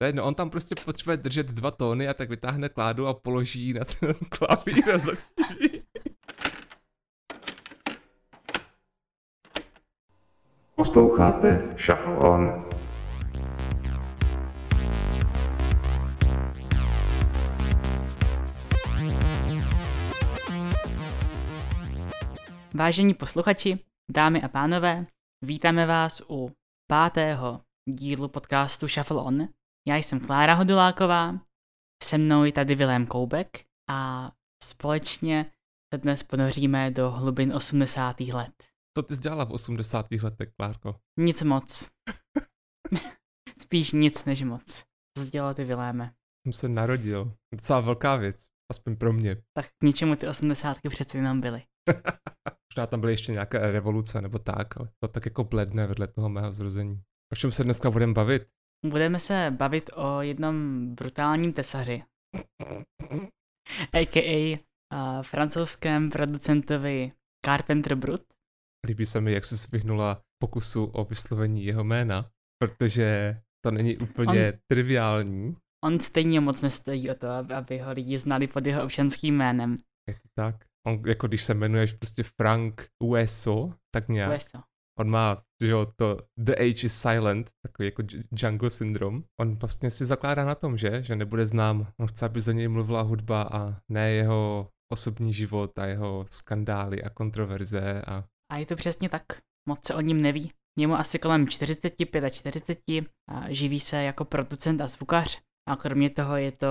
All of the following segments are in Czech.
To je jedno, on tam prostě potřebuje držet dva tóny a tak vytáhne kládu a položí na ten klavír a začne. Posloucháte Shuffle On. Vážení posluchači, dámy a pánové, vítáme vás u pátého dílu podcastu Shuffle On. Já jsem Klára Hoduláková, se mnou je tady Vilém Koubek a společně se dnes ponoříme do hlubin 80. let. Co ty jsi dělala v 80. letech, Klárko? Nic moc. Spíš nic než moc. Co jsi dělal ty Viléme? Jsem se narodil. Docela velká věc, aspoň pro mě. Tak k ničemu ty 80. přeci jenom byly. Možná tam byly ještě nějaké revoluce nebo tak, ale to tak jako bledne vedle toho mého zrození. O čem se dneska budeme bavit? Budeme se bavit o jednom brutálním tesaři. A.k.a. Uh, francouzském producentovi Carpenter Brut. Líbí se mi, jak jsi vyhnula pokusu o vyslovení jeho jména, protože to není úplně On... triviální. On stejně moc nestojí o to, aby ho lidi znali pod jeho občanským jménem. Je to tak? On, jako když se jmenuješ prostě Frank Ueso, tak nějak. Ueso. On má, že jo, to The Age is Silent, takový jako jungle syndrom. On vlastně si zakládá na tom, že, že nebude znám. On chce, aby za něj mluvila hudba a ne jeho osobní život a jeho skandály a kontroverze a... A je to přesně tak. Moc se o ním neví. Je mu asi kolem 45 a 40 a živí se jako producent a zvukař. A kromě toho je to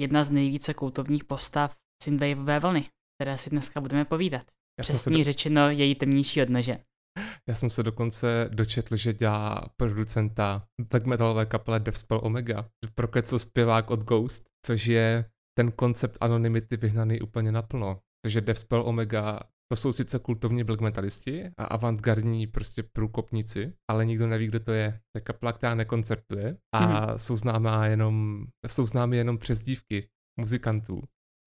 jedna z nejvíce kultovních postav synthwaveové vlny, které si dneska budeme povídat. Já Přesně do... řečeno její temnější odnože. Já jsem se dokonce dočetl, že dělá producenta black metalové kapele Deathspell Omega, proklecl zpěvák od Ghost, což je ten koncept anonymity vyhnaný úplně naplno. Takže Deathspell Omega to jsou sice kultovní black metalisti a avantgardní prostě průkopníci, ale nikdo neví, kdo to je. To je kapela, která nekoncertuje a mm-hmm. jsou známá jenom, jsou známy jenom přes dívky muzikantů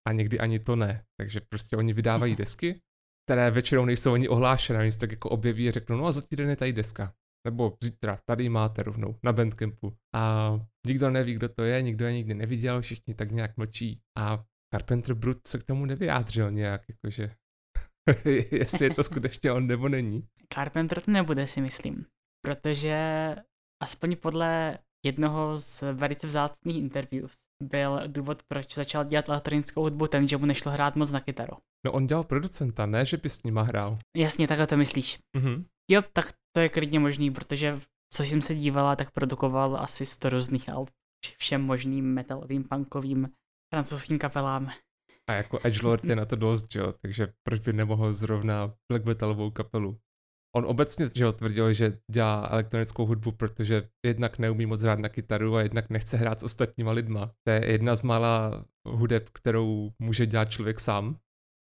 a někdy ani to ne. Takže prostě oni vydávají desky, které většinou nejsou ani ohlášené, oni se tak jako objeví a řeknou, no a za týden je tady deska. Nebo zítra, tady máte rovnou, na Bandcampu. A nikdo neví, kdo to je, nikdo je nikdy neviděl, všichni tak nějak mlčí. A Carpenter Brut se k tomu nevyjádřil nějak, jakože jestli je to skutečně on nebo není. Carpenter to nebude, si myslím. Protože aspoň podle jednoho z velice vzácných interviews byl důvod, proč začal dělat elektronickou hudbu ten, že mu nešlo hrát moc na kytaru. No on dělal producenta, ne, že by s nima hrál. Jasně, takhle to myslíš. Mm-hmm. Jo, tak to je klidně možný, protože co jsem se dívala, tak produkoval asi 100 různých alb všem možným metalovým, punkovým, francouzským kapelám. A jako Edgelord je na to dost, jo, takže proč by nemohl zrovna black metalovou kapelu? On obecně že tvrdil, že dělá elektronickou hudbu, protože jednak neumí moc hrát na kytaru a jednak nechce hrát s ostatníma lidma. To je jedna z mála hudeb, kterou může dělat člověk sám.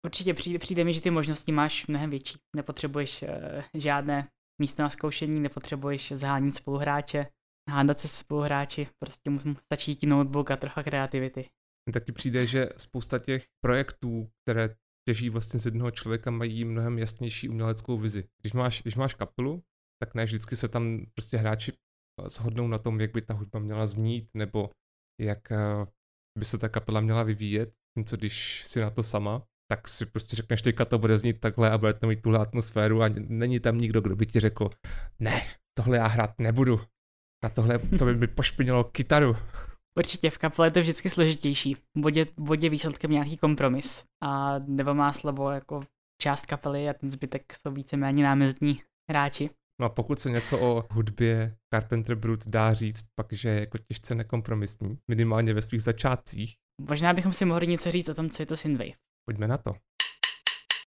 Určitě přijde, přijde mi, že ty možnosti máš mnohem větší. Nepotřebuješ uh, žádné místo na zkoušení, nepotřebuješ zhánit spoluhráče, hádat se spoluhráči, prostě mu stačí ti notebook a trocha kreativity. Taky přijde, že spousta těch projektů, které těží vlastně z jednoho člověka, mají mnohem jasnější uměleckou vizi. Když máš, když máš kapelu, tak ne vždycky se tam prostě hráči eh, shodnou na tom, jak by ta hudba měla znít, nebo jak eh, by se ta kapela měla vyvíjet. Co když si na to sama, tak si prostě řekneš, teďka to bude znít takhle a bude to mít tuhle atmosféru a není tam nikdo, kdo by ti řekl, ne, tohle já hrát nebudu. Na tohle to by mi pošpinilo kytaru. Určitě v kapele je to vždycky složitější. Bodě, bodě výsledkem nějaký kompromis. A nebo má slovo jako část kapely a ten zbytek jsou víceméně námezdní hráči. No a pokud se něco o hudbě Carpenter Brut dá říct, pak že je jako těžce nekompromisní, minimálně ve svých začátcích. Možná bychom si mohli něco říct o tom, co je to synthwave. Pojďme na to.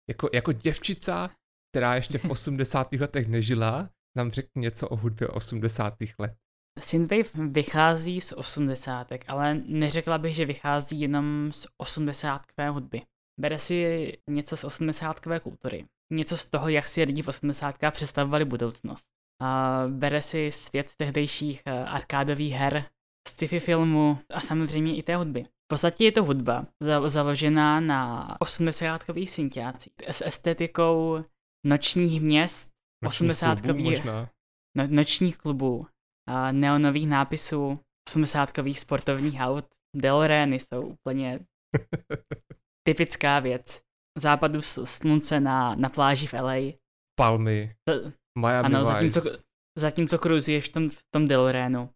Jako, jako děvčica, která ještě v 80. letech nežila, nám řekni něco o hudbě 80. let. Synthwave vychází z 80. ale neřekla bych, že vychází jenom z 80. hudby. Bere si něco z 80. kultury. Něco z toho, jak si lidi v 80. představovali budoucnost. A bere si svět tehdejších eh, arkádových her, sci-fi filmu a samozřejmě i té hudby. V podstatě je to hudba založená na 80 syntiácích s estetikou nočních měst, 80 klubů, no, nočních klubů, neonových nápisů, 80kových sportovních aut. Deloreany jsou úplně typická věc. Západu slunce na, na pláži v LA. Palmy. To, Miami ano, Vice. zatímco, zatímco cruzuješ v tom, v tom Deloreanu.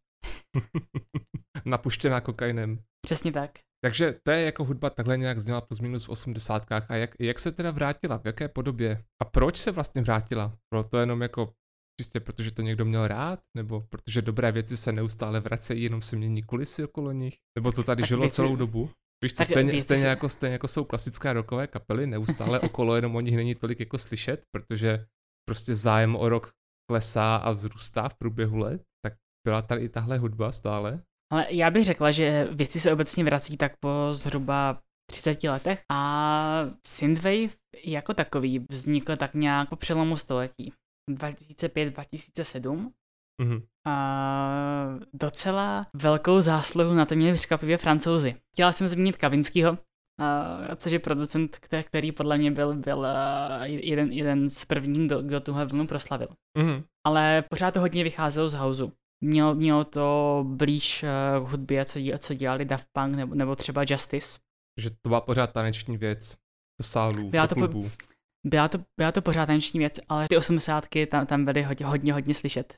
Napuštěná kokainem. Přesně tak. Takže to je jako hudba takhle nějak zněla plus minus v 80. A jak, jak se teda vrátila? V jaké podobě? A proč se vlastně vrátila? Bylo to jenom jako čistě protože to někdo měl rád? Nebo protože dobré věci se neustále vracejí, jenom se mění kulisy okolo nich? Nebo to tady Tak žilo věci- celou dobu? Víš co, stejně, stejně, jako, stejně jako jsou klasické rockové kapely, neustále okolo, jenom o nich není tolik jako slyšet, protože prostě zájem o rok klesá a vzrůstá v průběhu let, tak byla tady i tahle hudba stále. Ale já bych řekla, že věci se obecně vrací tak po zhruba 30 letech a Synthwave jako takový vznikl tak nějak po přelomu století. 2005-2007 Mhm. a docela velkou zásluhu na to měli překvapivě francouzi. Chtěla jsem zmínit Kavinskýho, a, což je producent, kte- který podle mě byl, byl jeden, jeden z prvních, kdo, kdo tuhle vlnu proslavil. Mhm. Ale pořád to hodně vycházelo z houseu. Mělo, mělo to blíž uh, k hudbě, co, co dělali Daft Punk nebo, nebo třeba Justice. Že to byla pořád taneční věc do sálů, Byla do to po- klubů. Byla to, byla to pořád taneční věc, ale ty osmdesátky tam, tam byly hodně, hodně, hodně slyšet.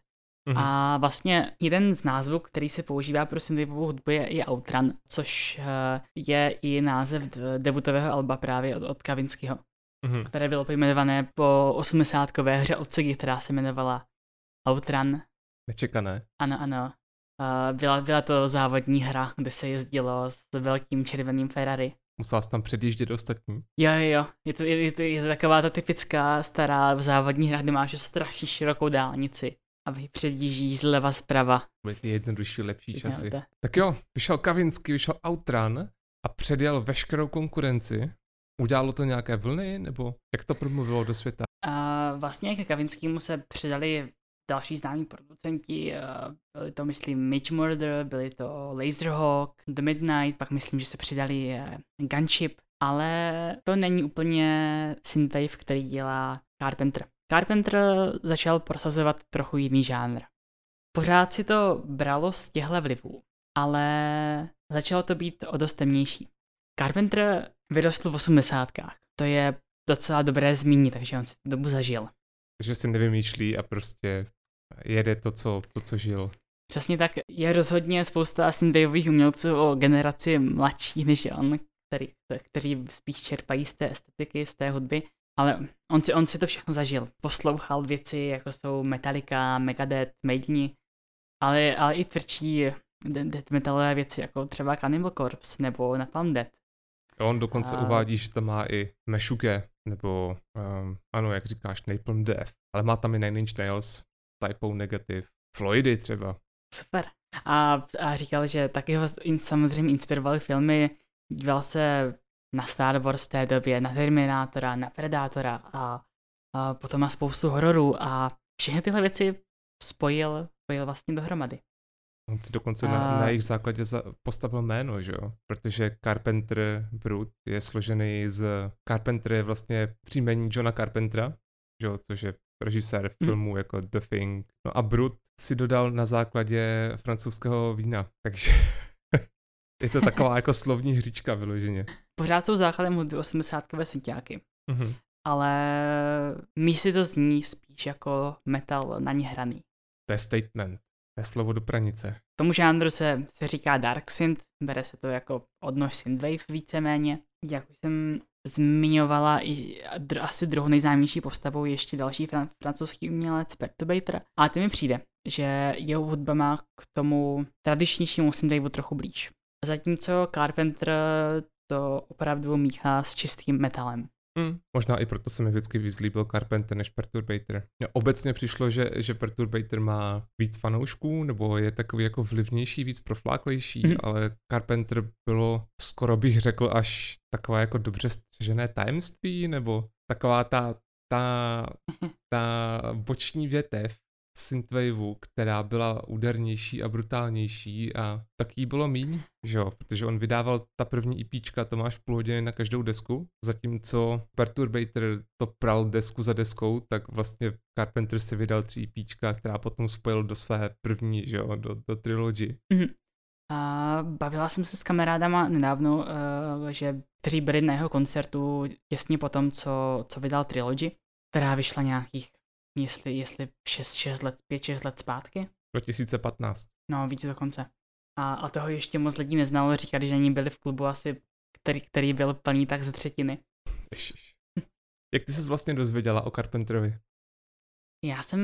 Mhm. A vlastně jeden z názvů, který se používá pro synthwaveovou hudbu je, je Outrun, což eh, je i název debutového alba právě od, od Kavinského, Mhm. které bylo pojmenované po osmdesátkové hře od Segi, která se jmenovala Outrun. Nečekané. Ano, ano. Eh, byla, byla to závodní hra, kde se jezdilo s velkým červeným Ferrari. Musela jsi tam předjíždět ostatní. Jo, jo, jo. Je to, je, to, je to taková ta typická stará závodní hra, kde máš strašně širokou dálnici a vy předjíždí zleva zprava. Byly ty jednodušší, lepší časy. Znáte. Tak jo, vyšel Kavinsky, vyšel Outrun a předjel veškerou konkurenci. Udělalo to nějaké vlny, nebo jak to promluvilo do světa? A vlastně ke Kavinskému se přidali další známí producenti, eh, byli to myslím Mitch Murder, byli to Laserhawk, The Midnight, pak myslím, že se přidali eh, Gunship, ale to není úplně synthwave, který dělá Carpenter. Carpenter začal prosazovat trochu jiný žánr. Pořád si to bralo z těchto vlivů, ale začalo to být o dost temnější. Carpenter vyrostl v osmdesátkách. To je docela dobré zmínit, takže on si tu dobu zažil. Že si nevymýšlí a prostě jede to, co, to, co žil. Přesně tak je rozhodně spousta synthwaveových umělců o generaci mladší než on, který, kteří spíš čerpají z té estetiky, z té hudby, ale on si, on si to všechno zažil. Poslouchal věci, jako jsou Metallica, Megadeth, Maideni, ale, ale i tvrdší de- death metalové věci, jako třeba Cannibal Corpse nebo Napalm Death. On dokonce A- uvádí, že tam má i Meshuge, nebo um, ano, jak říkáš, Napalm Death, ale má tam i Nine Inch Nails, Typo Negative, Floydy třeba. Super. A, a říkal, že taky ho in, samozřejmě inspirovaly filmy, díval se na Star Wars v té době, na Terminátora, na Predátora a, a potom na spoustu hororů a všechny tyhle věci spojil, spojil vlastně dohromady. On si dokonce na, A- na jejich základě za, postavil jméno, že jo? Protože Carpenter Brut je složený z... Carpenter je vlastně příjmení Johna Carpentera, že jo? Což je režisér Mhm. filmů jako The Thing. No a Brut si dodal na základě francouzského vína, takže je to taková jako slovní hříčka vyloženě. Pořád jsou základem hudby 80 synťáky, Mhm. ale mí si to zní spíš jako metal na ně hraný. To je statement. To je slovo do pranice. Tomu žánru se, se říká Dark Synth, bere se to jako odnož Synthwave víceméně. Jak už jsem zmiňovala, i dr- asi druhou nejznámější postavou ještě další fran- francouzský umělec Perturbator. A ty mi přijde, že jeho hudba má k tomu tradičnějšímu Synthwaveu trochu blíž. Zatímco Carpenter to opravdu míchá s čistým metalem. Hmm. Možná i proto se mi vždycky víc líbil Carpenter než Perturbator. Mně obecně přišlo, že, že Perturbator má víc fanoušků, nebo je takový jako vlivnější, víc profláklejší, Mhm. ale Carpenter bylo, skoro bych řekl, až takové jako dobře střežené tajemství, nebo taková ta, ta, ta boční větev synthwaveu, která byla údernější a brutálnější a tak jí bylo míň, že jo, protože on vydával ta první EPčka, to máš půl hodiny na každou desku, zatímco Perturbator to pral desku za deskou, tak vlastně Carpenter si vydal tři EPčka, která potom spojil do své první, že jo, do, do trilogy. Mhm. A bavila jsem se s kamarádama nedávno, uh, že kteří byli na jeho koncertu těsně po tom, co, co vydal Trilogy, která vyšla nějakých, jestli, jestli 6, 6 let, 5-6 let zpátky. 2015. No, víc dokonce. A, a toho ještě moc lidí neznalo, říkali, že oni byli v klubu asi, který, který byl plný tak ze třetiny. Ježiš. Jak ty jsi vlastně dozvěděla o Carpenterovi? Já jsem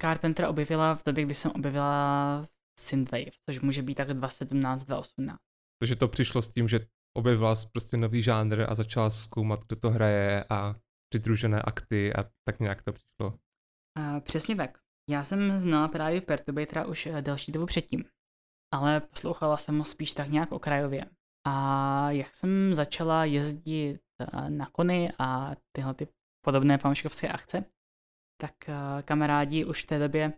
Carpentera objevila v době, kdy jsem objevila Synthwave, což může být tak 2017, 2018. Takže to přišlo s tím, že objevila prostě nový žánr a začala zkoumat, kdo to hraje a přidružené akty a tak nějak to přišlo. Uh, přesně tak. Já jsem znala právě Perturbatora už eh, delší dobu předtím, ale poslouchala jsem ho spíš tak nějak okrajově. A jak jsem začala jezdit eh, na kony a tyhle ty podobné fanouškovské akce, tak uh, kamarádi už v té době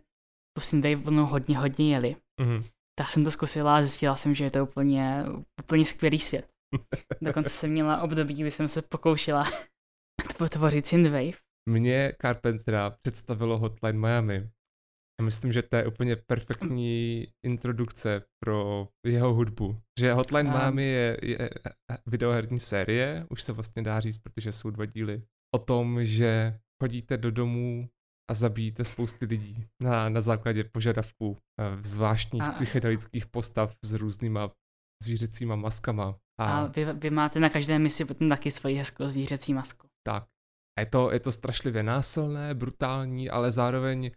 tu Synthwave hodně, hodně jeli. Mm-hmm. Tak jsem to zkusila a zjistila jsem, že je to úplně, úplně skvělý svět. Dokonce jsem měla období, kdy jsem se pokoušela tvořit Synthwave. Mě Carpentera představilo Hotline Miami. A myslím, že to je úplně perfektní introdukce pro jeho hudbu. Že Hotline A- Miami je, je videoherní série, už se vlastně dá říct, protože jsou dva díly, o tom, že chodíte do domů a zabijíte spousty lidí na, na základě požadavků eh, zvláštních A- psychedelických postav s různýma zvířecíma maskama. A vy, vy máte na každé misi potom taky svoji hezkou zvířecí masku. Tak. Je to, je to strašlivě násilné, brutální, ale zároveň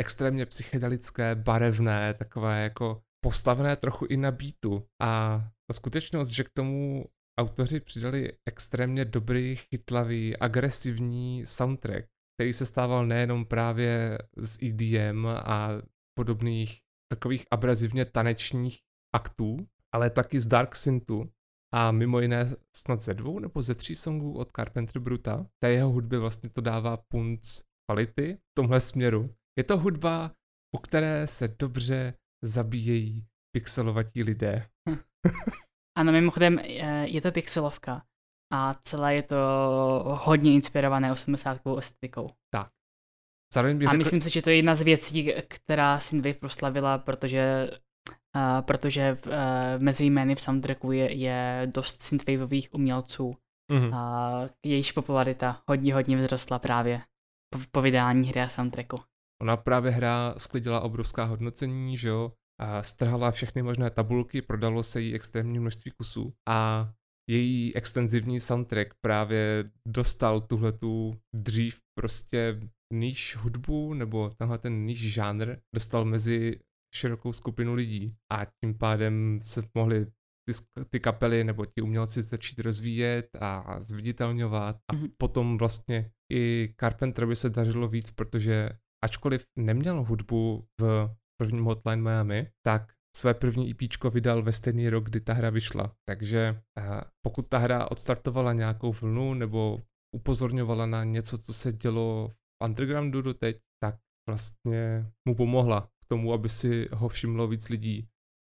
extrémně psychedelické, barevné, takové jako postavené trochu i na beatu. A ta skutečnost, že k tomu autoři přidali extrémně dobrý, chytlavý, agresivní soundtrack, který se stával nejenom právě z EDM a podobných takových abrazivně tanečních aktů, ale taky z Dark Synthu, a mimo jiné snad ze dvou nebo ze tří songů od Carpenter Bruta. Té jeho hudbě vlastně to dává punc kvality v tomhle směru. Je to hudba, u které se dobře zabíjejí pixelovatí lidé. Ano, mimochodem eh, je to pixelovka a celé je to hodně inspirované 80 estetikou. Zároveň bych A řekl, myslím si, že to je jedna z věcí, která Synthwave proslavila, protože, uh, protože v, uh, mezi jmény v soundtracku je, je dost synthwaveových umělců mhm. a jejíž popularita hodně, hodně vzrostla právě po, po vydání hry a soundtracku. Ona právě hra sklidila obrovská hodnocení, že jo, a strhala všechny možné tabulky, prodalo se jí extrémní množství kusů a její extenzivní soundtrack právě dostal tuhletu dřív prostě níž hudbu, nebo tenhle ten níž žánr dostal mezi širokou skupinu lidí a tím pádem se mohly ty, ty kapely nebo ti umělci začít rozvíjet a zviditelňovat a Mhm. potom vlastně i Carpenterovi se dařilo víc, protože ačkoliv neměl hudbu v prvním Hotline Miami, tak své první EPčko vydal ve stejný rok, kdy ta hra vyšla. Takže eh, pokud ta hra odstartovala nějakou vlnu nebo upozorňovala na něco, co se dělo v undergroundu doteď, tak vlastně mu pomohla k tomu, aby si ho všimlo víc lidí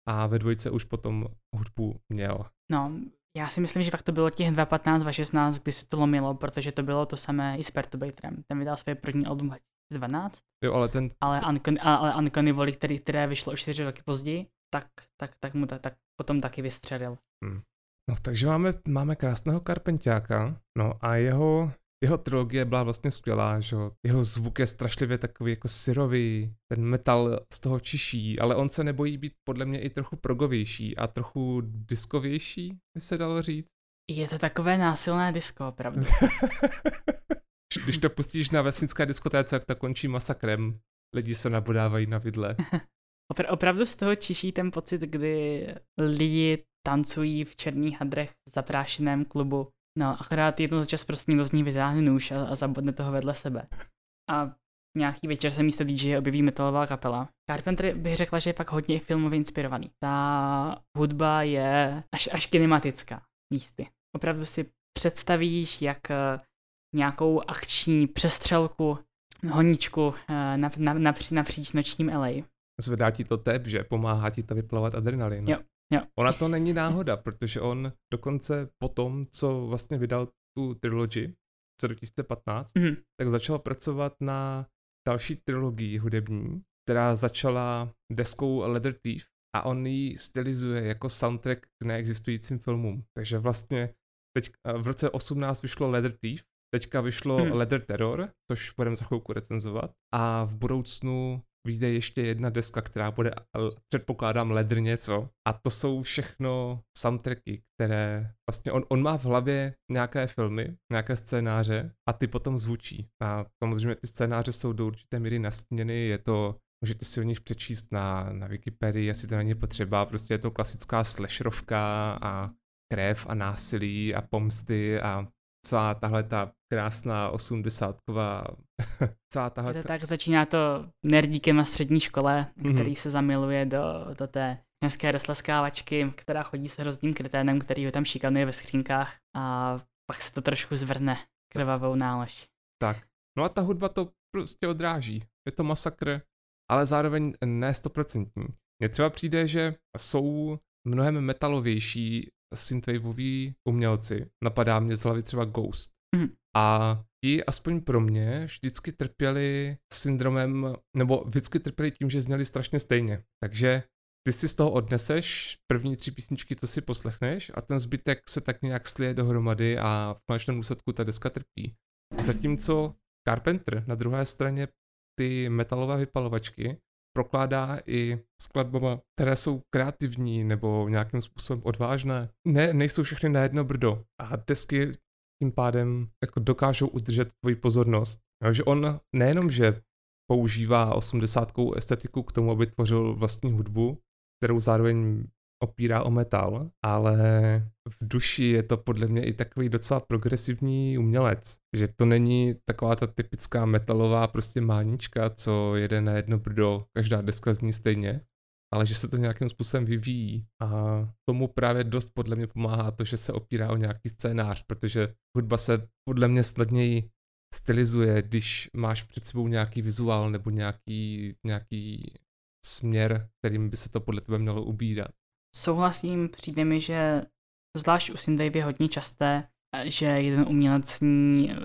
a ve dvojce už potom hudbu měl. No, já si myslím, že fakt to bylo těch 2015, 2016, kdy se to lomilo, protože to bylo to samé i s Perturbatorem. Ten vydal své první album 2012, Jo, ale ten, ale Uncanny, ale Uncanny Valley, který, které vyšlo o 4 roky později, tak, tak, tak mu tak, tak potom taky vystřelil. no takže máme, máme krásného Karpentiáka, no a jeho, jeho trilogie byla vlastně skvělá, že jo. Jeho zvuk je strašlivě takový jako syrový, ten metal z toho čiší, ale on se nebojí být podle mě i trochu progovější a trochu diskovější, by se dalo říct. Je to takové násilné disco, opravdu. Když to pustíš na vesnické diskotéce, tak to končí masakrem. Lidi se nabodávají na vidle. Opra- opravdu z toho čiší ten pocit, kdy lidi tancují v černých hadrech v zaprášeném klubu. No, akorát jednou za čas prostě někdo z nich vytáhne nůž a, a zabodne toho vedle sebe. A nějaký večer se místo DJ objeví metalová kapela. Carpenter bych řekla, že je fakt hodně filmově inspirovaný. Ta hudba je až, až kinematická místy. Opravdu si představíš, jak eh, nějakou akční přestřelku, honičku eh, nap, napří, napříč nočním LA. Zvedá ti to tep, že pomáhá ti to vyplavat adrenalin. Jo, jo. Ona to není náhoda, protože on dokonce po tom, co vlastně vydal tu trilogy v roce 2015, Mhm. tak začal pracovat na další trilogii hudební, která začala deskou Leather Thief a on ji stylizuje jako soundtrack k neexistujícím filmům. Takže vlastně teď v roce 18 vyšlo Leather Thief, teďka vyšlo hmm. Leather Terror, což budeme za chvilku recenzovat a v budoucnu vyjde ještě jedna deska, která bude, předpokládám, ledr něco. A to jsou všechno soundtracky, které vlastně on, on má v hlavě nějaké filmy, nějaké scénáře a ty potom zvučí. A samozřejmě ty scénáře jsou do určité míry nastíněny, je to Můžete si o nich přečíst na, na Wikipedii, jestli to není potřeba. Prostě je to klasická slasherovka a krev a násilí a pomsty a celá tahle ta krásná osmdesátková celá tahle ta... Tak začíná to nerdíkem na střední škole, mm-hmm. který se zamiluje do, do té hezké rozlaskávačky, která chodí s hrozným kreténem, který ho tam šikanuje ve skřínkách a pak se to trošku zvrne krvavou nálož. Tak. No a ta hudba to prostě odráží. Je to masakr, ale zároveň ne stoprocentní. Mně třeba přijde, že jsou mnohem metalovější synthwaveoví umělci. Napadá mě z hlavy třeba Ghost. Mm. A ti, aspoň pro mě, vždycky trpěli syndromem, nebo vždycky trpěli tím, že zněli strašně stejně. Takže ty si z toho odneseš první tři písničky, co si poslechneš a ten zbytek se tak nějak slije dohromady a v konečném důsledku ta deska trpí. Zatímco Carpenter na druhé straně ty metalové vypalovačky prokládá i skladbama, které jsou kreativní nebo nějakým způsobem odvážné. Ne, nejsou všechny na jedno brdo. A desky tím pádem jako dokážou udržet tvoji pozornost. Takže on nejenom, že používá 80 estetiku k tomu, aby tvořil vlastní hudbu, kterou zároveň opírá o metal, ale v duši je to podle mě i takový docela progresivní umělec, že to není taková ta typická metalová prostě mánička, co jede na jedno brdo, každá deska zní stejně, ale že se to nějakým způsobem vyvíjí a tomu právě dost podle mě pomáhá to, že se opírá o nějaký scénář, protože hudba se podle mě snadněji stylizuje, když máš před sebou nějaký vizuál nebo nějaký, nějaký směr, kterým by se to podle tebe mělo ubírat. Souhlasím, přijde mi, že zvlášť u Synthwave je hodně časté, že jeden umělec zní eh,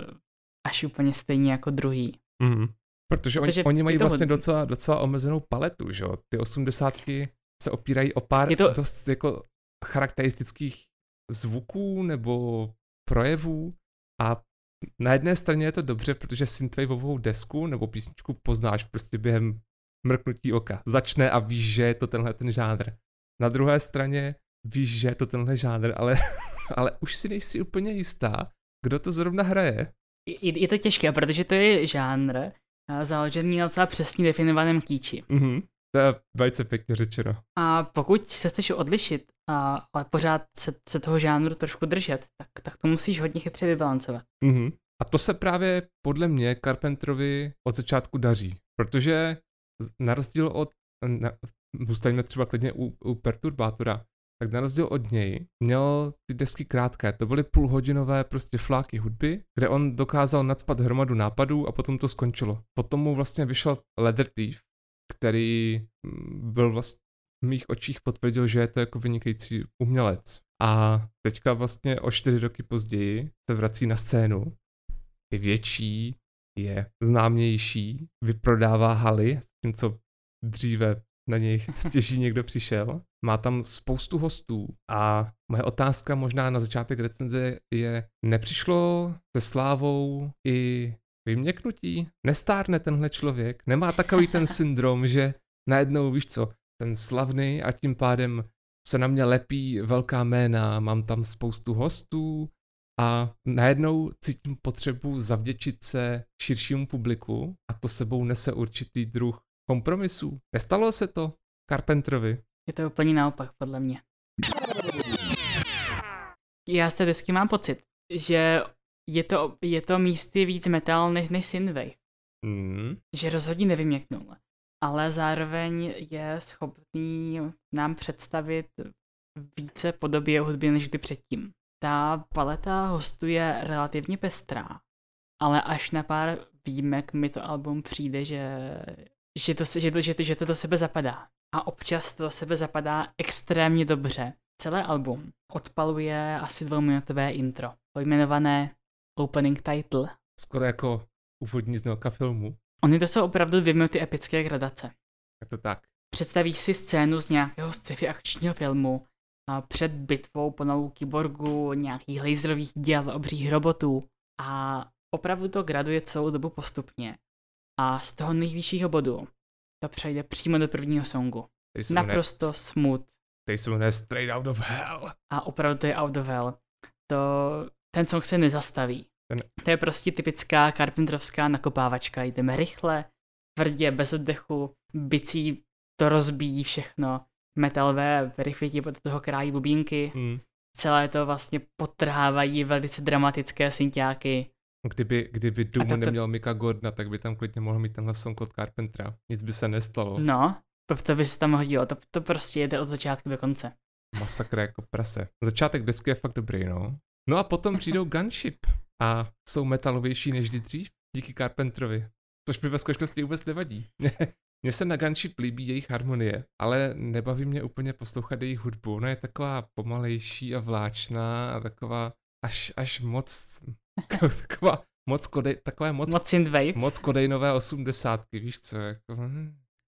až úplně stejně jako druhý. Mm. Protože, Protože oni, oni mají vlastně hodně. docela, docela omezenou paletu, že jo? Ty osmdesátky se opírají o pár to... dost jako charakteristických zvuků nebo projevů a na jedné straně je to dobře, protože synthwaveovou desku nebo písničku poznáš prostě během mrknutí oka. Začne a víš, že je to tenhle ten žánr. Na druhé straně víš, že je to tenhle žánr, ale, ale už si nejsi úplně jistá, kdo to zrovna hraje. Je, je to těžké, protože to je žánr založený na docela přesně definovaném kýči. Mm-hmm. To je velice pěkně řečeno. A pokud se chceš odlišit, a, ale pořád se, se toho žánru trošku držet, tak, tak to musíš hodně chytře vybalancovat. Mm-hmm. A to se právě podle mě Carpenterovi od začátku daří, protože na rozdíl od, na, zůstaňme třeba klidně u, u Perturbátora, tak na rozdíl od něj měl ty desky krátké, to byly půlhodinové prostě fláky hudby, kde on dokázal nadspat hromadu nápadů a potom to skončilo. Potom mu vlastně vyšel Leather Thief, který mm, byl vlastně v mých očích potvrdil, že je to jako vynikající umělec. A teďka vlastně o čtyři roky později se vrací na scénu. Je větší, je známější, vyprodává haly, tím co dříve na něj stěží někdo přišel. Má tam spoustu hostů a moje otázka možná na začátek recenze je, nepřišlo se slávou i vyměknutí? Nestárne tenhle člověk? Nemá takový ten syndrom, že najednou víš co, jsem slavný a tím pádem se na mě lepí velká jména, mám tam spoustu hostů a najednou cítím potřebu zavděčit se širšímu publiku a to sebou nese určitý druh kompromisů. Nestalo se to Carpenterovi? Je to úplně naopak, podle mě. Já z té desky mám pocit, že je to, je to místy víc metal než, než synthwave. Mm. Že rozhodně nevyměknul. Ale zároveň je schopný nám představit více podoby hudby než kdy předtím. Ta paleta hostů je relativně pestrá, ale až na pár výjimek mi to album přijde, že že to, že to, že to, že to do sebe zapadá. A občas to do sebe zapadá extrémně dobře. Celé album odpaluje asi dvouminutové intro, pojmenované Opening Title. Skoro jako úvodní znělka filmu. Oni to jsou opravdu dvě minuty epické gradace. Je to tak. představíš si scénu z nějakého sci-fi akčního filmu a před bitvou pomalu kyborgu, nějakých laserových děl, obřích robotů a opravdu to graduje celou dobu postupně. A z toho nejvyššího bodu to přejde přímo do prvního songu. Naprosto smooth. Který se jmenuje Straight Out of Hell. A opravdu to je out of hell. To, ten song se nezastaví. Ten- To je prostě typická Carpenterovská nakopávačka. Jdeme rychle, tvrdě, bez oddechu, bicí to rozbíjí všechno. Metalové riffy ti od toho krájí bubínky. Hmm. Celé to vlastně potrhávají velice dramatické synťáky. Kdyby, kdyby Doom to- neměl Mika Gordona, tak by tam klidně mohl mít tenhle song od Carpentera. Nic by se nestalo. No, to, to by se tam hodilo. To, to prostě jede od začátku do konce. Masakr jako prase. Začátek desky je fakt dobrý, no. No a potom přijdou Gunship a jsou metalovější než dřív, díky Carpenterovi. Což mi ve skutečnosti vůbec nevadí. Mně se na Gunship líbí jejich harmonie, ale nebaví mě úplně poslouchat jejich hudbu. Ona je taková pomalejší a vláčná a taková až, až moc, taková moc kodej, takové moc, Moc synthwave. moc kodejnové osmdesátky, víš co, jako.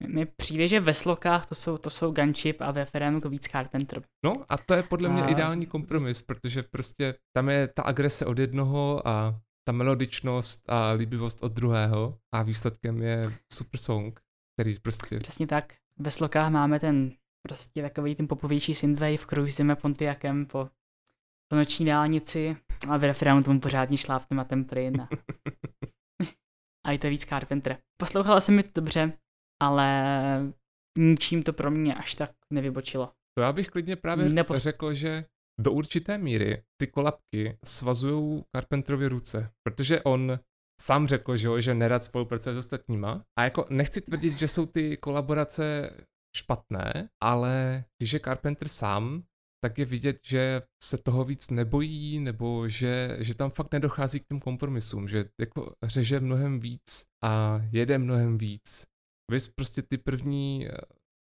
Mi přijde, že ve slokách to jsou, to jsou Gunship a ve Ferému víc Carpenter. No a to je podle mě A- ideální kompromis, protože prostě tam je ta agrese od jednoho a ta melodičnost a líbivost od druhého a výsledkem je super song, který prostě, Přesně tak. Ve slokách máme ten prostě takový ten popovější synthwave, kružíme Pontiacem po, po noční dálnici a v referámu tomu pořádně šlápneme a ten plyn a, a je to víc Carpenter. Poslouchala jsem mi to dobře, ale ničím to pro mě až tak nevybočilo. to já bych klidně právě Nepos- řekl, že do určité míry ty kolapky svazují Carpenterovi ruce, protože on sám řekl, že, jo, že nerad spolupracuje s ostatníma a jako nechci tvrdit, že jsou ty kolaborace špatné, ale když je Carpenter sám, tak je vidět, že se toho víc nebojí, nebo že, že tam fakt nedochází k těm kompromisům, že jako řeže mnohem víc a jede mnohem víc. Vys prostě ty první,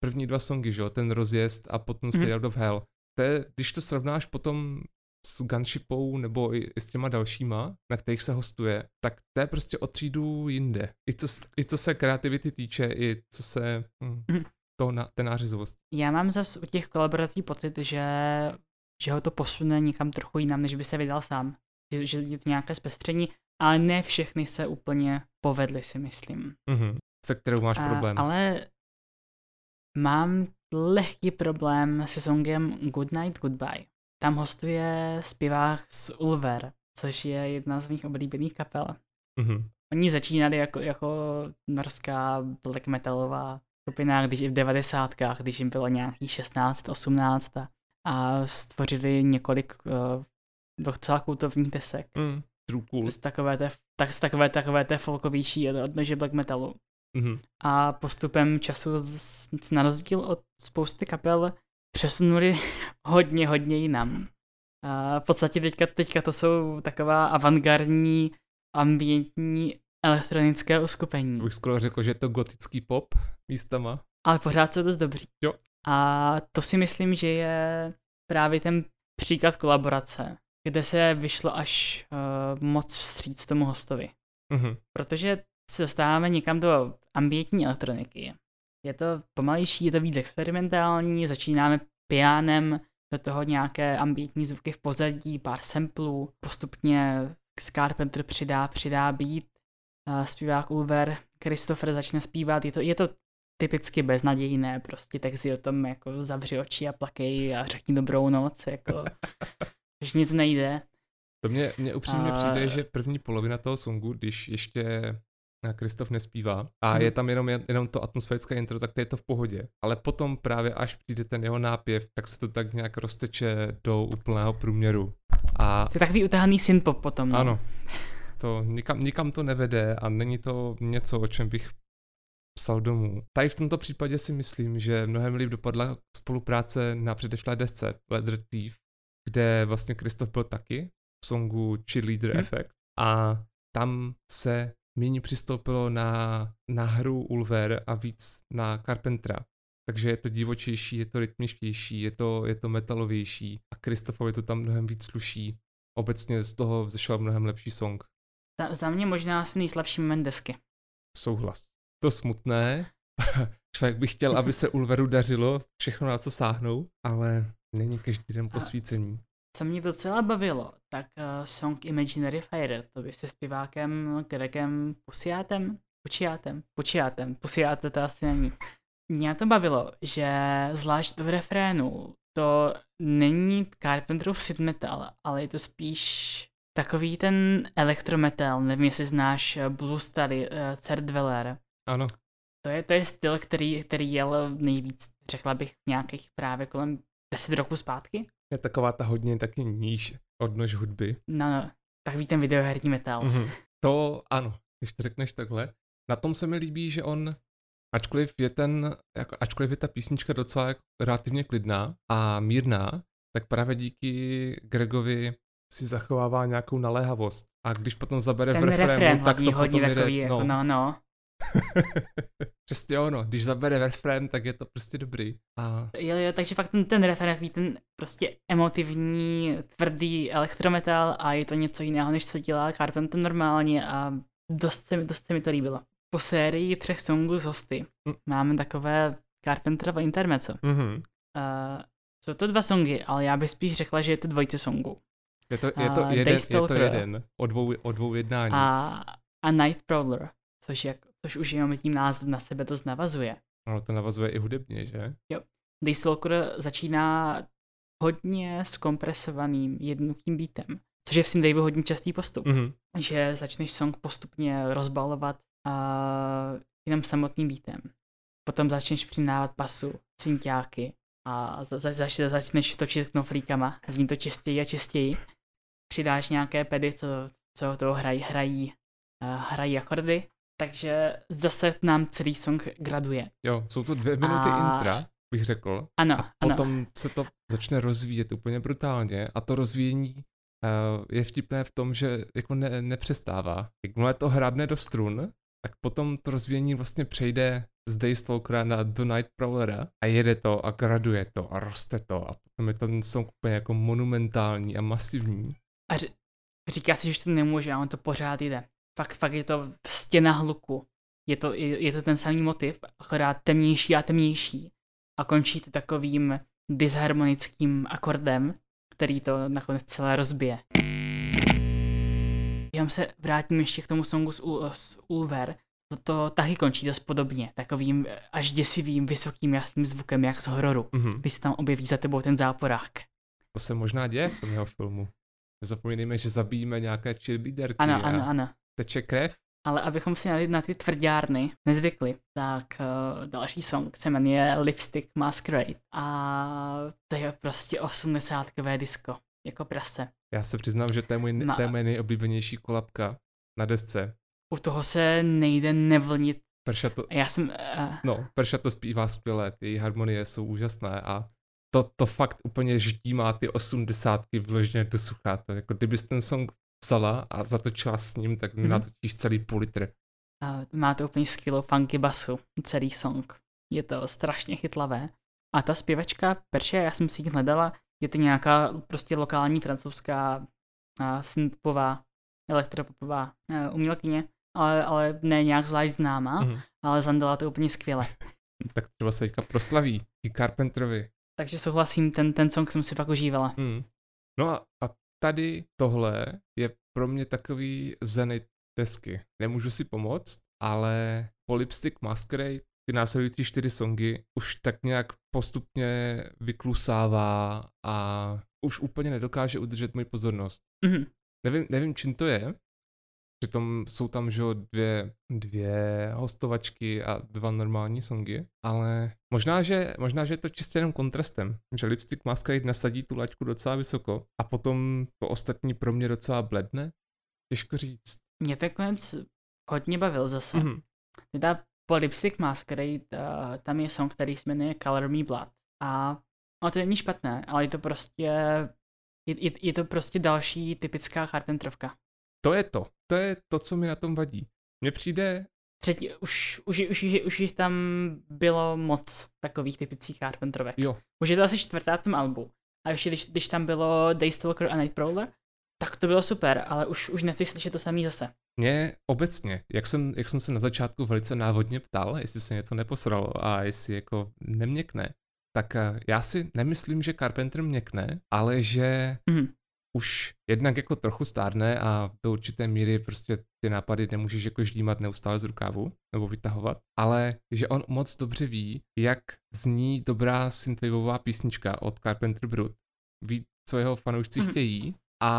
první dva songy, že jo, ten rozjezd a potom Straight Out of Hell. To je, když to srovnáš potom s Gunshipou nebo i, s těma dalšíma, na kterých se hostuje, tak to je prostě o třídu jinde. I co, i co se kreativity týče, i co se hm, Mhm. To na, té nářizovosti. Já mám zase u těch kolaborací pocit, že, že ho to posune někam trochu jinam, než by se vydal sám. Že, že je to nějaké zpestření, ale ne všechny se úplně povedly, si myslím. Mhm. Se kterou máš A- problém. Ale mám lehký problém se songem Good Night Goodbye. Tam hostuje zpěvák z Ulver, což je jedna z mých oblíbených kapel. Mhm. Oni začínali jako, jako norská black metalová skupina, když i v devadesátkách, když jim bylo nějakých 16, 18 a, a stvořili několik uh, docela kultovních desek. Mm. Cool. Z takové té, tak, z takové, takové té folkovější od- odnože black metalu. Mhm. A postupem času, z, z- na rozdíl od spousty kapel, přesunuli hodně, hodně jinam. A v podstatě teďka, teďka to jsou taková avantgardní, ambientní elektronické uskupení. Bych skoro řekl, že je to gotický pop místama. Ale pořád jsou dost dobří. Jo. A to si myslím, že je právě ten příklad kolaborace, kde se vyšlo až uh, moc vstříc tomu hostovi. Mhm. protože se dostáváme někam do ambientní elektroniky. Je to pomalejší, je to víc experimentální, začínáme pianem, do toho nějaké ambientní zvuky v pozadí, pár samplů, postupně Carpenter přidá, přidá a zpívák Ulver, Christopher začne zpívat, je to, je to typicky beznadějné, prostě texty o tom jako zavři oči a plakej a řekni dobrou noc, jako, že nic nejde. To mě, mě upřímně A- přijde, že první polovina toho songu, když ještě eh, Kristof nespívá a Mhm. je tam jenom, jenom to atmosférické intro, tak to je to v pohodě. Ale potom právě až přijde ten jeho nápěv, tak se to tak nějak rozteče do úplného průměru. A To je takový utahaný synpop potom. no. ano, to nikam, nikam to nevede a není to něco, o čem bych psal domů. Tady v tomto případě si myslím, že mnohem líp dopadla spolupráce na předešlé desce Leather Thief, kde vlastně Kristof byl taky v songu Cheerleader Hm. Effect a tam se méně přistoupilo na, na hru Ulver a víc na Carpentera. Takže je to divočejší, je to rytmičtější, je to, je to metalovější a Kristofovi to tam mnohem víc sluší. Obecně z toho vzešel mnohem lepší song. Za, za mě možná asi nejslabší moment desky. Souhlas. To smutné, člověk by chtěl, aby se Ulveru dařilo všechno na co sáhnou, ale není každý den posvícení. Co mě docela bavilo, tak uh, song Imaginary Fire, to by se zpěvákem Gregem Pusiátem, Pučiátem, Pučiátem, Pusiáte to asi není. Mě to bavilo, že zvlášť v refrénu to není Carpenterův sit metal, ale je to spíš takový ten elektrometal, nevím jestli znáš Blue Study, uh, Cerdweller. Ano. To je, to je styl, který, který jel nejvíc, řekla bych, nějakých právě kolem 10 roků zpátky. Je taková ta hodně taky níž odnož hudby. No, no, takový ten videoherní metal. Mm-hmm. To ano, když to řekneš takhle. Na tom se mi líbí, že on, ačkoliv je ten, jako, ačkoliv je ta písnička docela jako relativně klidná a mírná, tak právě díky Gregovi si zachovává nějakou naléhavost. A když potom zabere ten v refrénu, refrén tak to hodně potom takový, jde, jako, no, no. Přesně ono, když zabere refrén, tak je to prostě dobrý. A... Jo, jo, takže fakt ten, ten refrén, takový ten prostě emotivní, tvrdý elektrometal a je to něco jiného, než co dělá Carpenter normálně a dost se, dost se mi to líbilo. Po sérii třech songů z hosty Mm. máme takové Carpenterovo intermezzo. Mhm. Uh, jsou to dva songy, ale já bych spíš řekla, že je to dvojice songů. Je to, je to, jeden, je to jeden o dvou, o dvou jednání. A, a Night Prowler, což, jak, což už jenom tím názvem na sebe to navazuje. Ono to navazuje i hudebně, že? Daystalker začíná hodně zkompresovaným jednotným beatem, což je v Synthwave hodně častý postup, Mhm. že začneš song postupně rozbalovat a jenom samotným beatem. Potom začneš přidávat pasu, synťáky a za, za, zač, začneš točit knoflíkama, zní to čistěji a čistěji. Přidáš nějaké pedy, co, co toho hrají, hrají, uh, hrají akordy, takže zase nám celý song graduje. Jo, jsou to dvě minuty A- intra, bych řekl. Ano, A ano. potom se to začne rozvíjet úplně brutálně a to rozvíjení uh, je vtipné v tom, že jako ne, nepřestává. Jakmile to hrábne do strun, tak potom to rozvíjení vlastně přejde z Daystalkera na do Night Prowlera a jede to a graduje to a roste to a potom je ten song úplně jako monumentální a masivní. A ř- říká si, že to nemůže, a on to pořád jde. Fakt, fakt je to stěna hluku. Je to, je, je to ten samý motiv, akorát temnější a temnější. A končí to takovým disharmonickým akordem, který to nakonec celé rozbije. Jenom se vrátím ještě k tomu songu z, Ul- z Ulver. To, to taky končí dost podobně, takovým eh, až děsivým, vysokým, jasným zvukem, jak z hororu. Mhm. Když se tam objeví za tebou ten záporák. To se možná děje v tom jeho filmu. Nezapomínejme, že zabijíme nějaké cheerleaderky Ano, a ano, ano. teče krev. Ale abychom si na ty, na ty tvrdárny nezvykli, tak uh, další song se jmenuje Lipstick Masquerade. A to je prostě 80 disco, jako prase. Já se přiznám, že to je, můj, Ma- to je moje nejoblíbenější kolabka na desce. U toho se nejde nevlnit. Perša to, Já jsem, uh, no, Perša to zpívá skvěle, ty harmonie jsou úžasné a to, to fakt úplně ždímá ty osmdesátky vložně do sucha. To jako kdybys ten song vzala a zatočila s ním, tak mm-hmm. natočíš celý půl litr. uh, má to úplně skvělou funky basu, celý song. Je to strašně chytlavé. A ta zpěvačka Perše, já jsem si ji hledala, je to nějaká prostě lokální francouzská uh, synthpopová, elektropopová uh, umělkyně, ale, ale ne nějak zvlášť známá. Mm-hmm. ale zandala to úplně skvěle. Tak třeba se teďka proslaví i Carpenterovi. Takže souhlasím, ten, ten song jsem si fakt užívala. Mm. No a, a tady tohle je pro mě takový zenit desky. Nemůžu si pomoct, ale po Lipstick Masquerade ty následující čtyři songy už tak nějak postupně vyklusává a už úplně nedokáže udržet moji pozornost. Mhm. Nevím, nevím čím to je. Přitom jsou tam, že dvě, dvě hostovačky a dva normální songy, ale možná že, možná, že je to čistě jenom kontrastem, že Lipstick Masquerade nasadí tu laťku docela vysoko a potom to ostatní pro mě docela bledne. Těžko říct. Mě ten konec hodně bavil zase. Mm-hmm. Mhm. Teda po Lipstick Masquerade uh, tam je song, který se jmenuje Color Me Blood. A no, to není špatné, ale je to prostě je, je, je to prostě další typická Carpenterovka. To je to. To je to, co mi na tom vadí. Mně přijde, Třetí, už, už, už, už jich tam bylo moc takových typických Carpenterovek. jo, Už je to asi čtvrtá v tom albu. A ještě když, když tam bylo Daystalker a Night Prowler, Tak to bylo super, ale už, už nechci slyšet to samý zase. Mě obecně, jak jsem, jak jsem se na začátku velice návodně ptal, jestli se něco neposralo a jestli jako neměkne, tak eh, já si nemyslím, že Carpenter měkne, ale že Mhm. Už jednak jako trochu stárne a do určité míry prostě ty nápady nemůžeš jako ždímat neustále z rukávu nebo vytahovat, ale že on moc dobře ví, jak zní dobrá synthwaveová písnička od Carpenter Brut. Ví, co jeho fanoušci Mhm. chtějí a